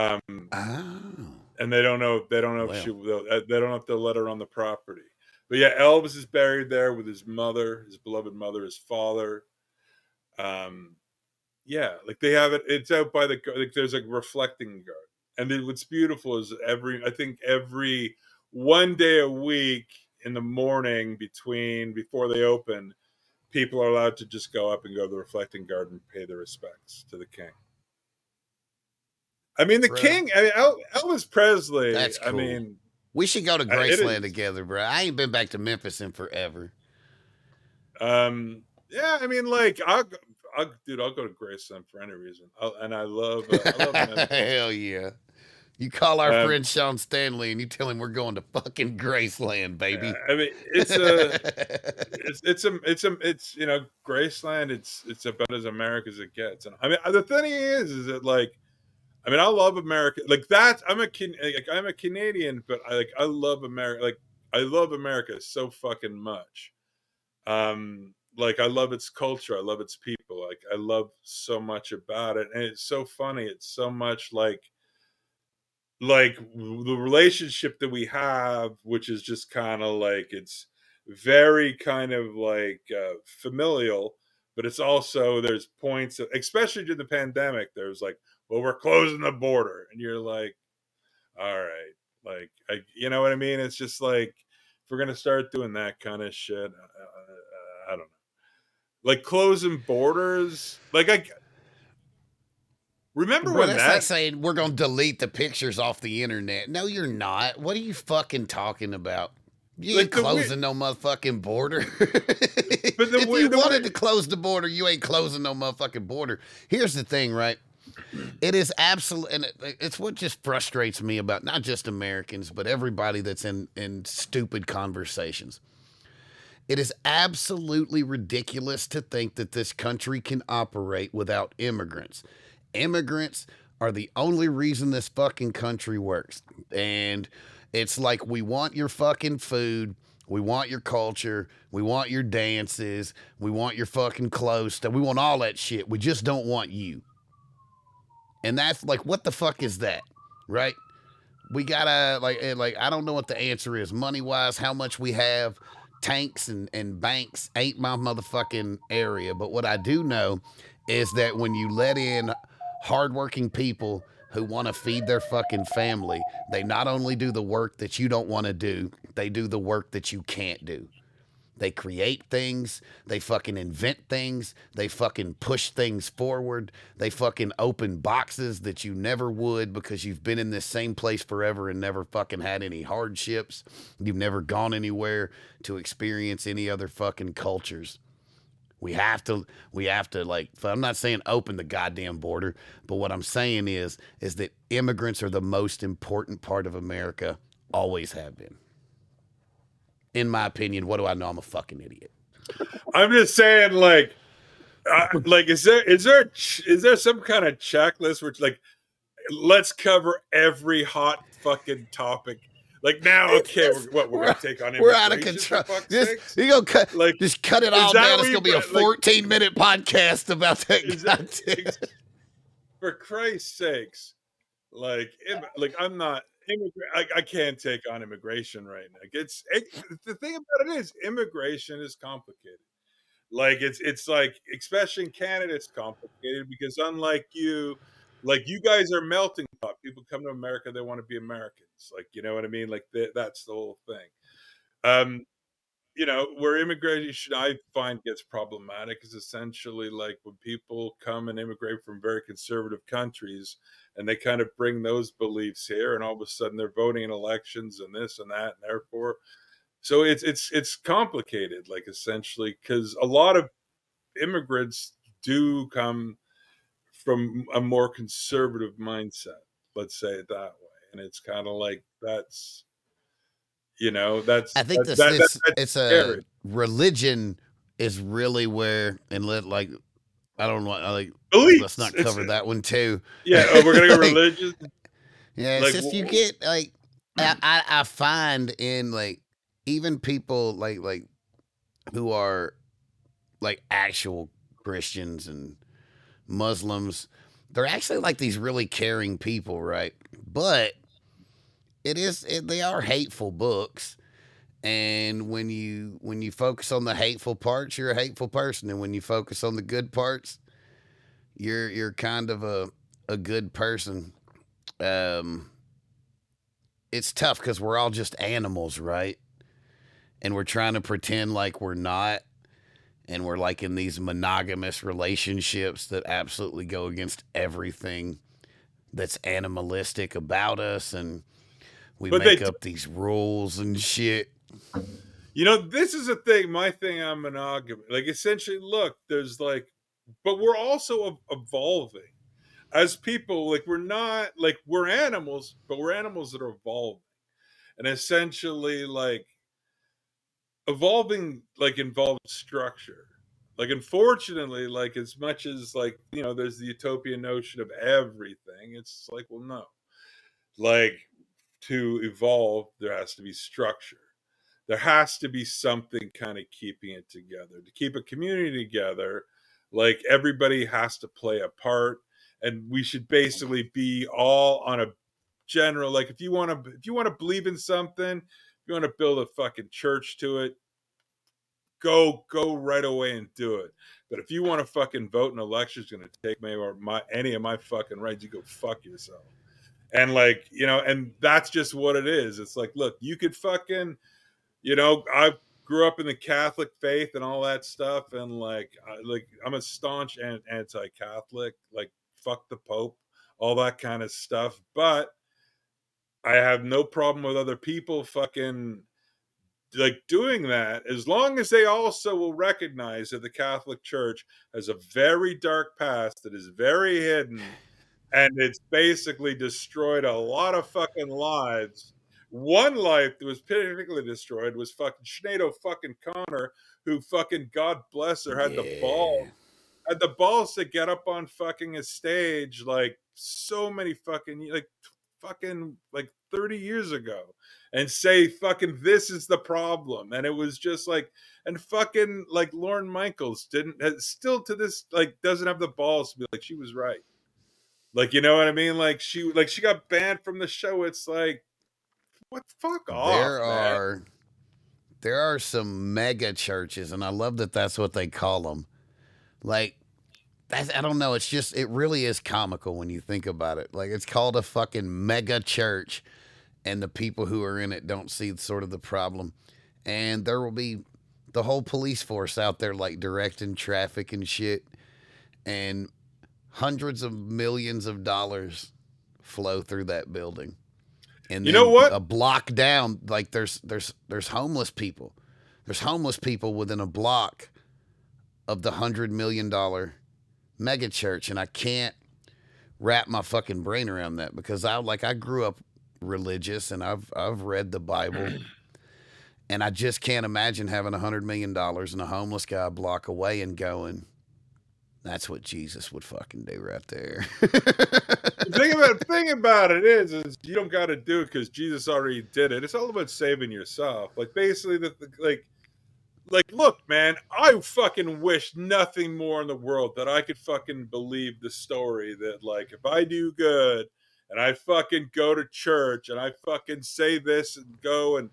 Um Oh, and they don't know they don't know Wow. if she they'll- uh, they don't know if they'll let her on the property. But yeah, Elvis is buried there with his mother, his beloved mother, his father. Um, yeah, like they have it. It's out by the like there's a reflecting garden, and then what's beautiful is every I think every one day a week in the morning between before they open, people are allowed to just go up and go to the reflecting garden and pay their respects to the king. I mean, the Bruh. king. I mean, El- Elvis Presley. That's I cool. mean, We should go to Graceland together, bro. I ain't been back to Memphis in forever. um, yeah. I mean, like, I'll, I'll, dude, I'll go to Graceland for any reason. I'll, and I love, uh, I love Memphis. Hell yeah. You call our Um, friend Sean Stanley and you tell him we're going to fucking Graceland, baby. I mean, it's a, it's it's a it's a it's you know Graceland. It's it's about as America as it gets. And I mean, the thing is, is that like, I mean, I love America. Like that, I'm a like I'm a Canadian, but I like I love America. Like I love America so fucking much. Um, like I love its culture. I love its people. Like I love so much about it, and it's so funny. It's so much like like the relationship that we have which is just kind of like it's very kind of like uh, familial but it's also there's points especially during the pandemic there's like well we're closing the border and you're like all right like I, you know what i mean it's just like if we're gonna start doing that kind of shit uh, i don't know like closing borders like i remember when that's that like saying we're going to delete the pictures off the internet. No, you're not. What are you fucking talking about? You Like ain't closing no motherfucking border. But the if way- you wanted to close the border, you ain't closing no motherfucking border. Here's the thing, right? It is absolute, and it, it's what just frustrates me about not just Americans, but everybody that's in in stupid conversations. It is absolutely ridiculous to think that this country can operate without immigrants. Immigrants are the only reason this fucking country works. And it's like we want your fucking food, we want your culture, we want your dances, we want your fucking clothes we want all that shit. We just don't want you. And that's like, what the fuck is that? Right? We gotta like like I don't know what the answer is money wise, how much we have. Tanks and, and banks ain't my motherfucking area. But what I do know is that when you let in hardworking people who want to feed their fucking family, they not only do the work that you don't want to do, they do the work that you can't do. They create things, they fucking invent things, they fucking push things forward, they fucking open boxes that you never would because you've been in this same place forever and never fucking had any hardships. You've never gone anywhere to experience any other fucking cultures. We have to we have to like I'm not saying open the goddamn border, but what I'm saying is is that immigrants are the most important part of America, always have been. In my opinion, what do I know? I'm a fucking idiot. I'm just saying, like, uh, like, is there is there is there some kind of checklist which like, let's cover every hot fucking topic. Like now, okay, we're, what we're, gonna take on We're out of control. Just, you go cut Like, just cut it all down. It's gonna be a put, like- 14 minute podcast about that that- for Christ's sakes, like, im- like I'm not. I, I can't take on immigration right now. It's it, the thing about it is immigration is complicated. Like it's it's like especially in Canada, it's complicated because unlike you, like you guys are melting pot. People come to America, they want to be Americans. Like you know what I mean. Like th- that's the whole thing. Um, you know, where immigration I find gets problematic is essentially like when people come and immigrate from very conservative countries and they kind of bring those beliefs here and all of a sudden they're voting in elections and this and that and therefore so it's it's it's complicated like essentially because a lot of immigrants do come from a more conservative mindset let's say it that way and it's kind of like that's you know that's I think that- this, that- this that- that's it's a religion is really where and let like I don't know like Beliefs. let's not It's- cover that one too. yeah oh, we're gonna go Like, religious Yeah, it's Like, just you get like I, I I find in like even people like like who are like actual Christians and Muslims, they're actually like these really caring people, right? But it is it, they are hateful books. And when you when you focus on the hateful parts, you're a hateful person. And when you focus on the good parts, you're you're kind of a a good person um it's tough because we're all just animals right and we're trying to pretend like we're not and we're like in these monogamous relationships that absolutely go against everything that's animalistic about us and we But make up these rules and shit. You know, this is a thing. My thing on monogamy, like essentially, look, there's like, but we're also evolving as people. Like we're not like we're animals, but we're animals that are evolving, and essentially, like evolving, like involves structure. Like unfortunately, like as much as like you know, there's the utopian notion of everything. It's like, well, no, like to evolve, there has to be structure. There has to be something kind of keeping it together. To keep a community together like everybody has to play a part and we should mm. basically be all on a general like if you want to if you want to believe in something if you want to build a fucking church to it go go right away and do it. But if you want to fucking vote in elections going to take me or my any of my fucking rights you go fuck yourself and like you know and that's just what it is it's like look you could fucking you know, I grew up in the Catholic faith and all that stuff, and like, I, like I'm a staunch anti-Catholic. Like, fuck the Pope, all that kind of stuff. But I have no problem with other people fucking like doing that as long as they also will recognize that the Catholic Church has a very dark past that is very hidden and it's basically destroyed a lot of fucking lives. One life that was particularly destroyed was fucking Sinead fucking Connor, who fucking God bless her had the ball had the balls to get up on fucking a stage like so many fucking like fucking like 30 years ago and say fucking this is the problem. And it was just like and fucking like Lorne Michaels didn't still to this like doesn't have the balls to be like she was right like you know what I mean? Like she like she got banned from the show. It's like what the fuck off there man. are there are some mega churches and i love that that's what they call them like that's, i don't know it's just it really is comical when you think about it. Like it's called a fucking mega church and the people who are in it don't see sort of the problem. And there will be the whole police force out there like directing traffic and shit. And hundreds of millions of dollars flow through that building and You know what? a block down like there's there's there's homeless people there's homeless people within a block of the hundred million dollar mega church and i can't wrap my fucking brain around that because i like i grew up religious and i've i've read the bible and i just can't imagine having a hundred million dollars and a homeless guy a block away and going that's what jesus would fucking do right there the thing about thing about it is, is you don't got to do it because Jesus already did it. It's all about saving yourself. Like basically, the, the like, like look, man, I fucking wish nothing more in the world that I could fucking believe the story that like if I do good and I fucking go to church and I fucking say this and go and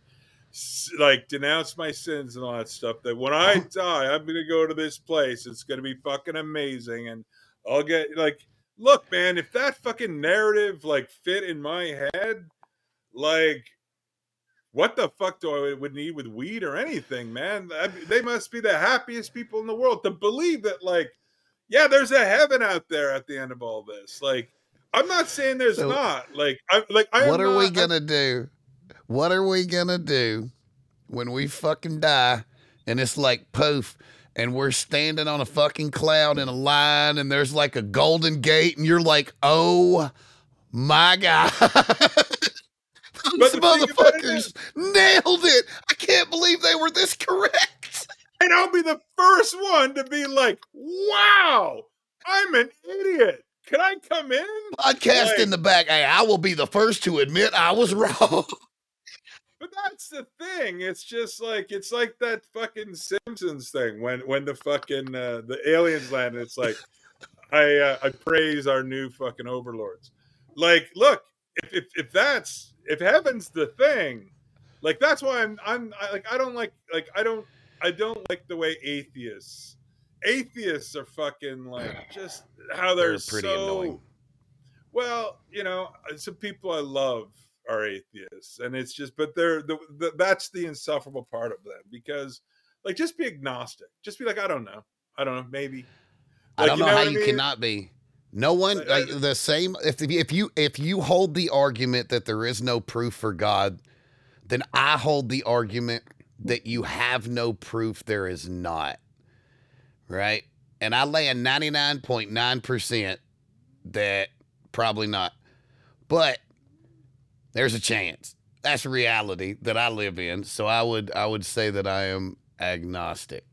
like denounce my sins and all that stuff that when I die I'm gonna go to this place it's gonna be fucking amazing and I'll get like look man if that fucking narrative like fit in my head like what the fuck do I would need with weed or anything, man? I mean, They must be the happiest people in the world to believe that, like, yeah, there's a heaven out there at the end of all this. Like, I'm not saying there's So- not. Like, I like I. what are we not- I'm- gonna do? What are we gonna do when we fucking die and it's like poof and we're standing on a fucking cloud in a line and there's like a golden gate and you're like, oh my god. Those But the thing about it motherfuckers nailed it. I can't believe they were this correct. and I'll be the first one to be like, "Wow, I'm an idiot. Can I come in?" Podcast Like- in the back. Hey, I will be the first to admit I was wrong. But that's the thing. It's just like it's like that fucking Simpsons thing when when the fucking uh, the aliens land. It's like I uh, I praise our new fucking overlords. Like, look, if if, if that's if heaven's the thing, like that's why I'm I'm I, like I don't like like I don't I don't like the way atheists atheists are fucking like just how they're, They're pretty so annoying. well, you know, uh, some people I love are atheists, and it's just, but they're the, the that's the insufferable part of them because Like just be agnostic. Just be like, I don't know. I don't know. Maybe. I don't you know, know how you mean? cannot be. No one Like, like I- the same. If if you if you hold the argument that there is no proof for God, then I hold the argument that you have no proof there is not. Right, and I lay a ninety nine point nine percent that probably not, but there's a chance. That's reality that I live in. So I would I would say that I am agnostic.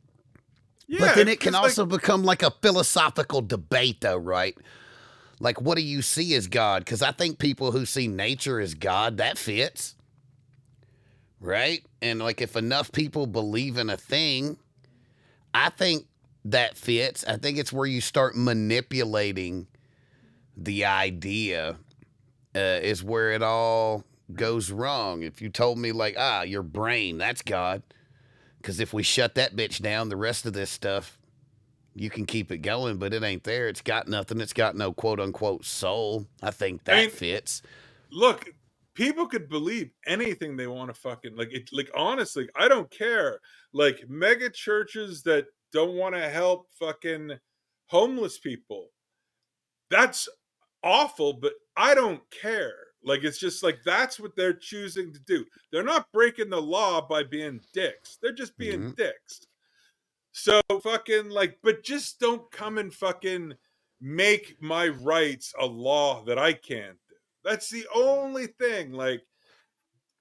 Yeah. But then it can because, like, also become like a philosophical debate, though, right? Like, what do you see as God? Because I think people who see nature as God, that fits, right? And like, if enough people believe in a thing, I think that fits. I think it's where you start manipulating the idea, uh, is where it all goes wrong. If you told me, like, ah, your brain, that's God. Because if we shut that bitch down, the rest of this stuff, you can keep it going, but it ain't there. It's got nothing. It's got no quote unquote soul. I think that I mean- fits. look people could believe anything they want to fucking like it like honestly i don't care like mega churches that don't want to help fucking homeless people that's awful but i don't care like it's just like that's what they're choosing to do they're not breaking the law by being dicks they're just being mm-hmm. dicks so fucking like but just don't come and fucking make my rights a law that i can't do that's the only thing. Like,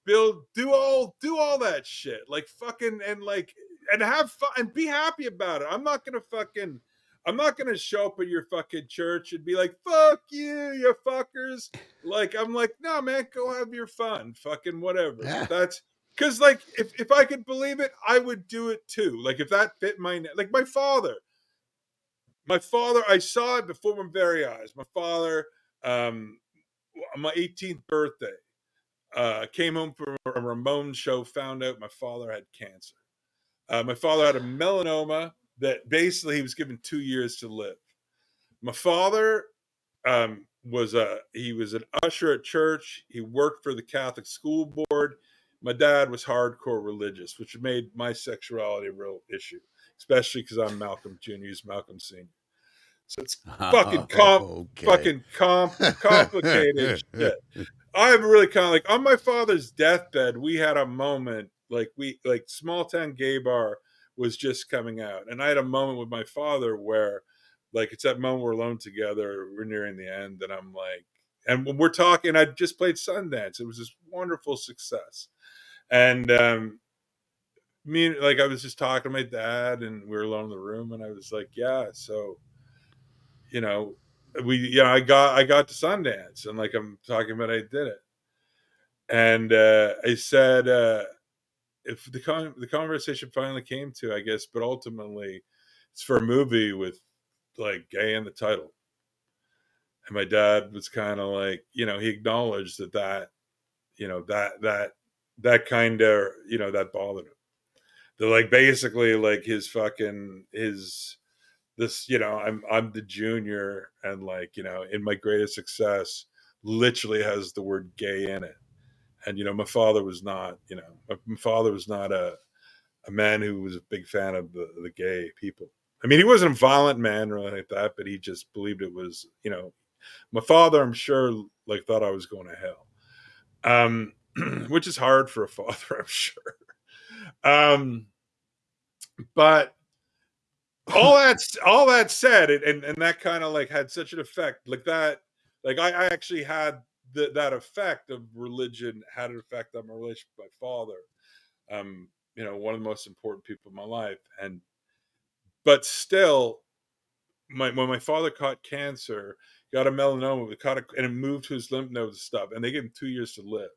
Bill, do all do all that shit. Like fucking and like and have fun and be happy about it. I'm not gonna fucking I'm not gonna show up at your fucking church and be like, fuck you, you fuckers. Like, I'm like, no man, go have your fun. Fucking whatever. Yeah. That's because like if, if I could believe it, I would do it too. Like if that fit my like my father. My father, I saw it before my very eyes. My father, um, on my 18th birthday, uh, came home from a Ramon show, found out my father had cancer. Uh, my father had a melanoma that basically he was given two years to live. My father um, was a he was an usher at church. He worked for the Catholic school board. My dad was hardcore religious, which made my sexuality a real issue, especially because I'm Malcolm Jr. He's Malcolm Senior. So it's Fucking comp- Okay. fucking com- complicated shit. I'm really kind of like on my father's deathbed. We had a moment like we like small town gay bar was just coming out, and I had a moment with my father where, like, it's that moment we're alone together. We're nearing the end, and I'm like, and when we're talking, I just played Sundance. It was this wonderful success, and um, me like I was just talking to my dad, and we were alone in the room, and I was like, yeah, so you know we you know i got i got to sundance and like i'm talking about i did it and uh i said uh if the con- the conversation finally came to i guess but ultimately it's for a movie with like gay in the title. And my dad was kind of like you know he acknowledged that that you know that that that kind of you know that bothered him. They're like basically like his fucking his this you know i'm i'm the junior and like you know in my greatest success literally has the word gay in it and you know my father was not you know my, father was not a a man who was a big fan of the, the gay people. I mean he wasn't a violent man or anything like that but he just believed it was you know my father i'm sure like thought i was going to hell. Um which is hard for a father i'm sure. Um but all that's all that said and, and, and that kind of like had such an effect like that like i, I actually had the, that effect of religion had an effect on my relationship with my father um you know one of the most important people in my life and but still my when my father caught cancer got a melanoma caught a, and it moved to his lymph nodes and stuff and they gave him two years to live.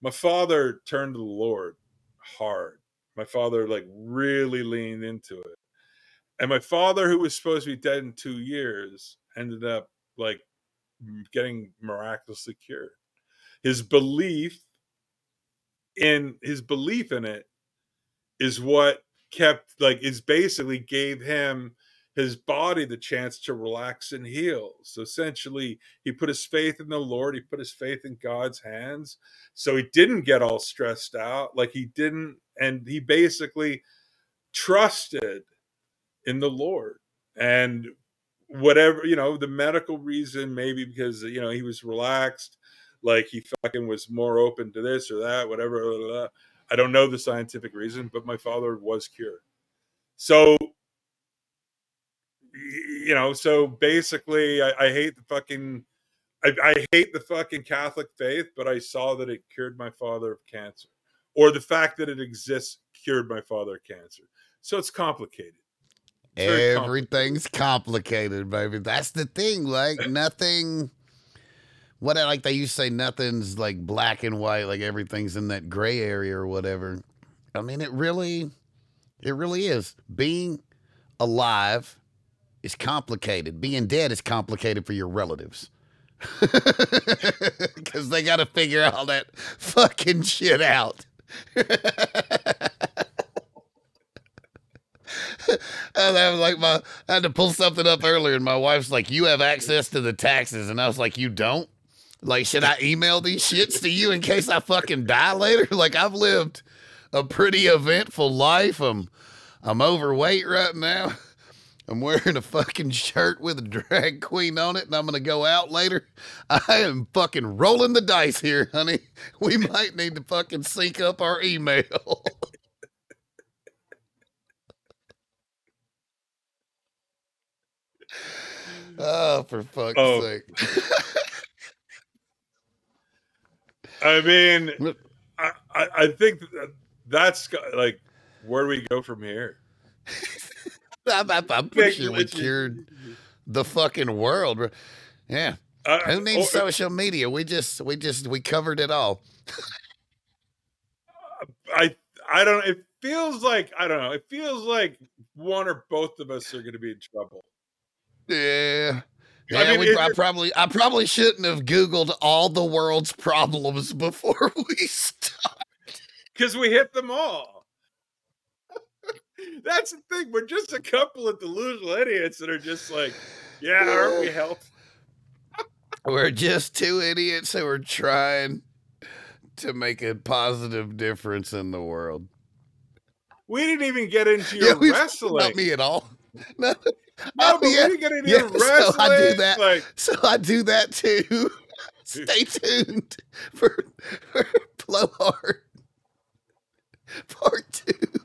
My father turned to the lord hard. My father like really leaned into it. And my father who was supposed to be dead in two years ended up like getting miraculously cured his belief in his belief in it is what kept like is basically gave him his body the chance to relax and heal so essentially he put his faith in the lord he put his faith in god's hands so he didn't get all stressed out like he didn't and he basically trusted in the Lord. And whatever, you know, the medical reason, maybe because, you know, he was relaxed, like he fucking was more open to this or that, whatever. Blah, blah, blah. I don't know the scientific reason, but my father was cured. So, you know, so basically, I, I hate the fucking. I, I hate the fucking Catholic faith, but I saw that it cured my father of cancer, or the fact that it exists cured my father of cancer. So it's complicated. Everything's complicated, baby. That's the thing. Like nothing. What I- like they used to say, nothing's like black and white. Like everything's in that gray area or whatever. I mean, it really, it really is. Being alive is complicated. Being dead is complicated for your relatives. Because they got to figure all that fucking shit out. And I was like, my I had to pull something up earlier, and my wife's like, "You have access to the taxes," and I was like, "You don't." Like, should I email these shits to you in case I fucking die later? Like, I've lived a pretty eventful life. I'm, I'm overweight right now. I'm wearing a fucking shirt with a drag queen on it, and I'm gonna go out later. I am fucking rolling the dice here, honey. We might need to fucking sync up our email. Oh, for fuck's Oh. sake. I mean, I, I, think that's like, where do we go from here? I'm, I'm, I'm pretty sure we cured the fucking world. Yeah. Uh, Who needs or- social media? We just, we just, we covered it all. I I don't. It feels like I don't know. It feels like one or both of us are going to be in trouble. Yeah. Yeah, I mean, we, it- I probably, I probably shouldn't have Googled all the world's problems before we start. because we hit them all. That's the thing. We're just a couple of delusional idiots that are just like, yeah, aren't we healthy? We're just two idiots who are trying to make a positive difference in the world. We didn't even get into your we- wrestling. Not me at all. No, I'll be at, yeah, yeah so I do that. Like... so I do that too. Stay tuned for, for Blowhard Part Two.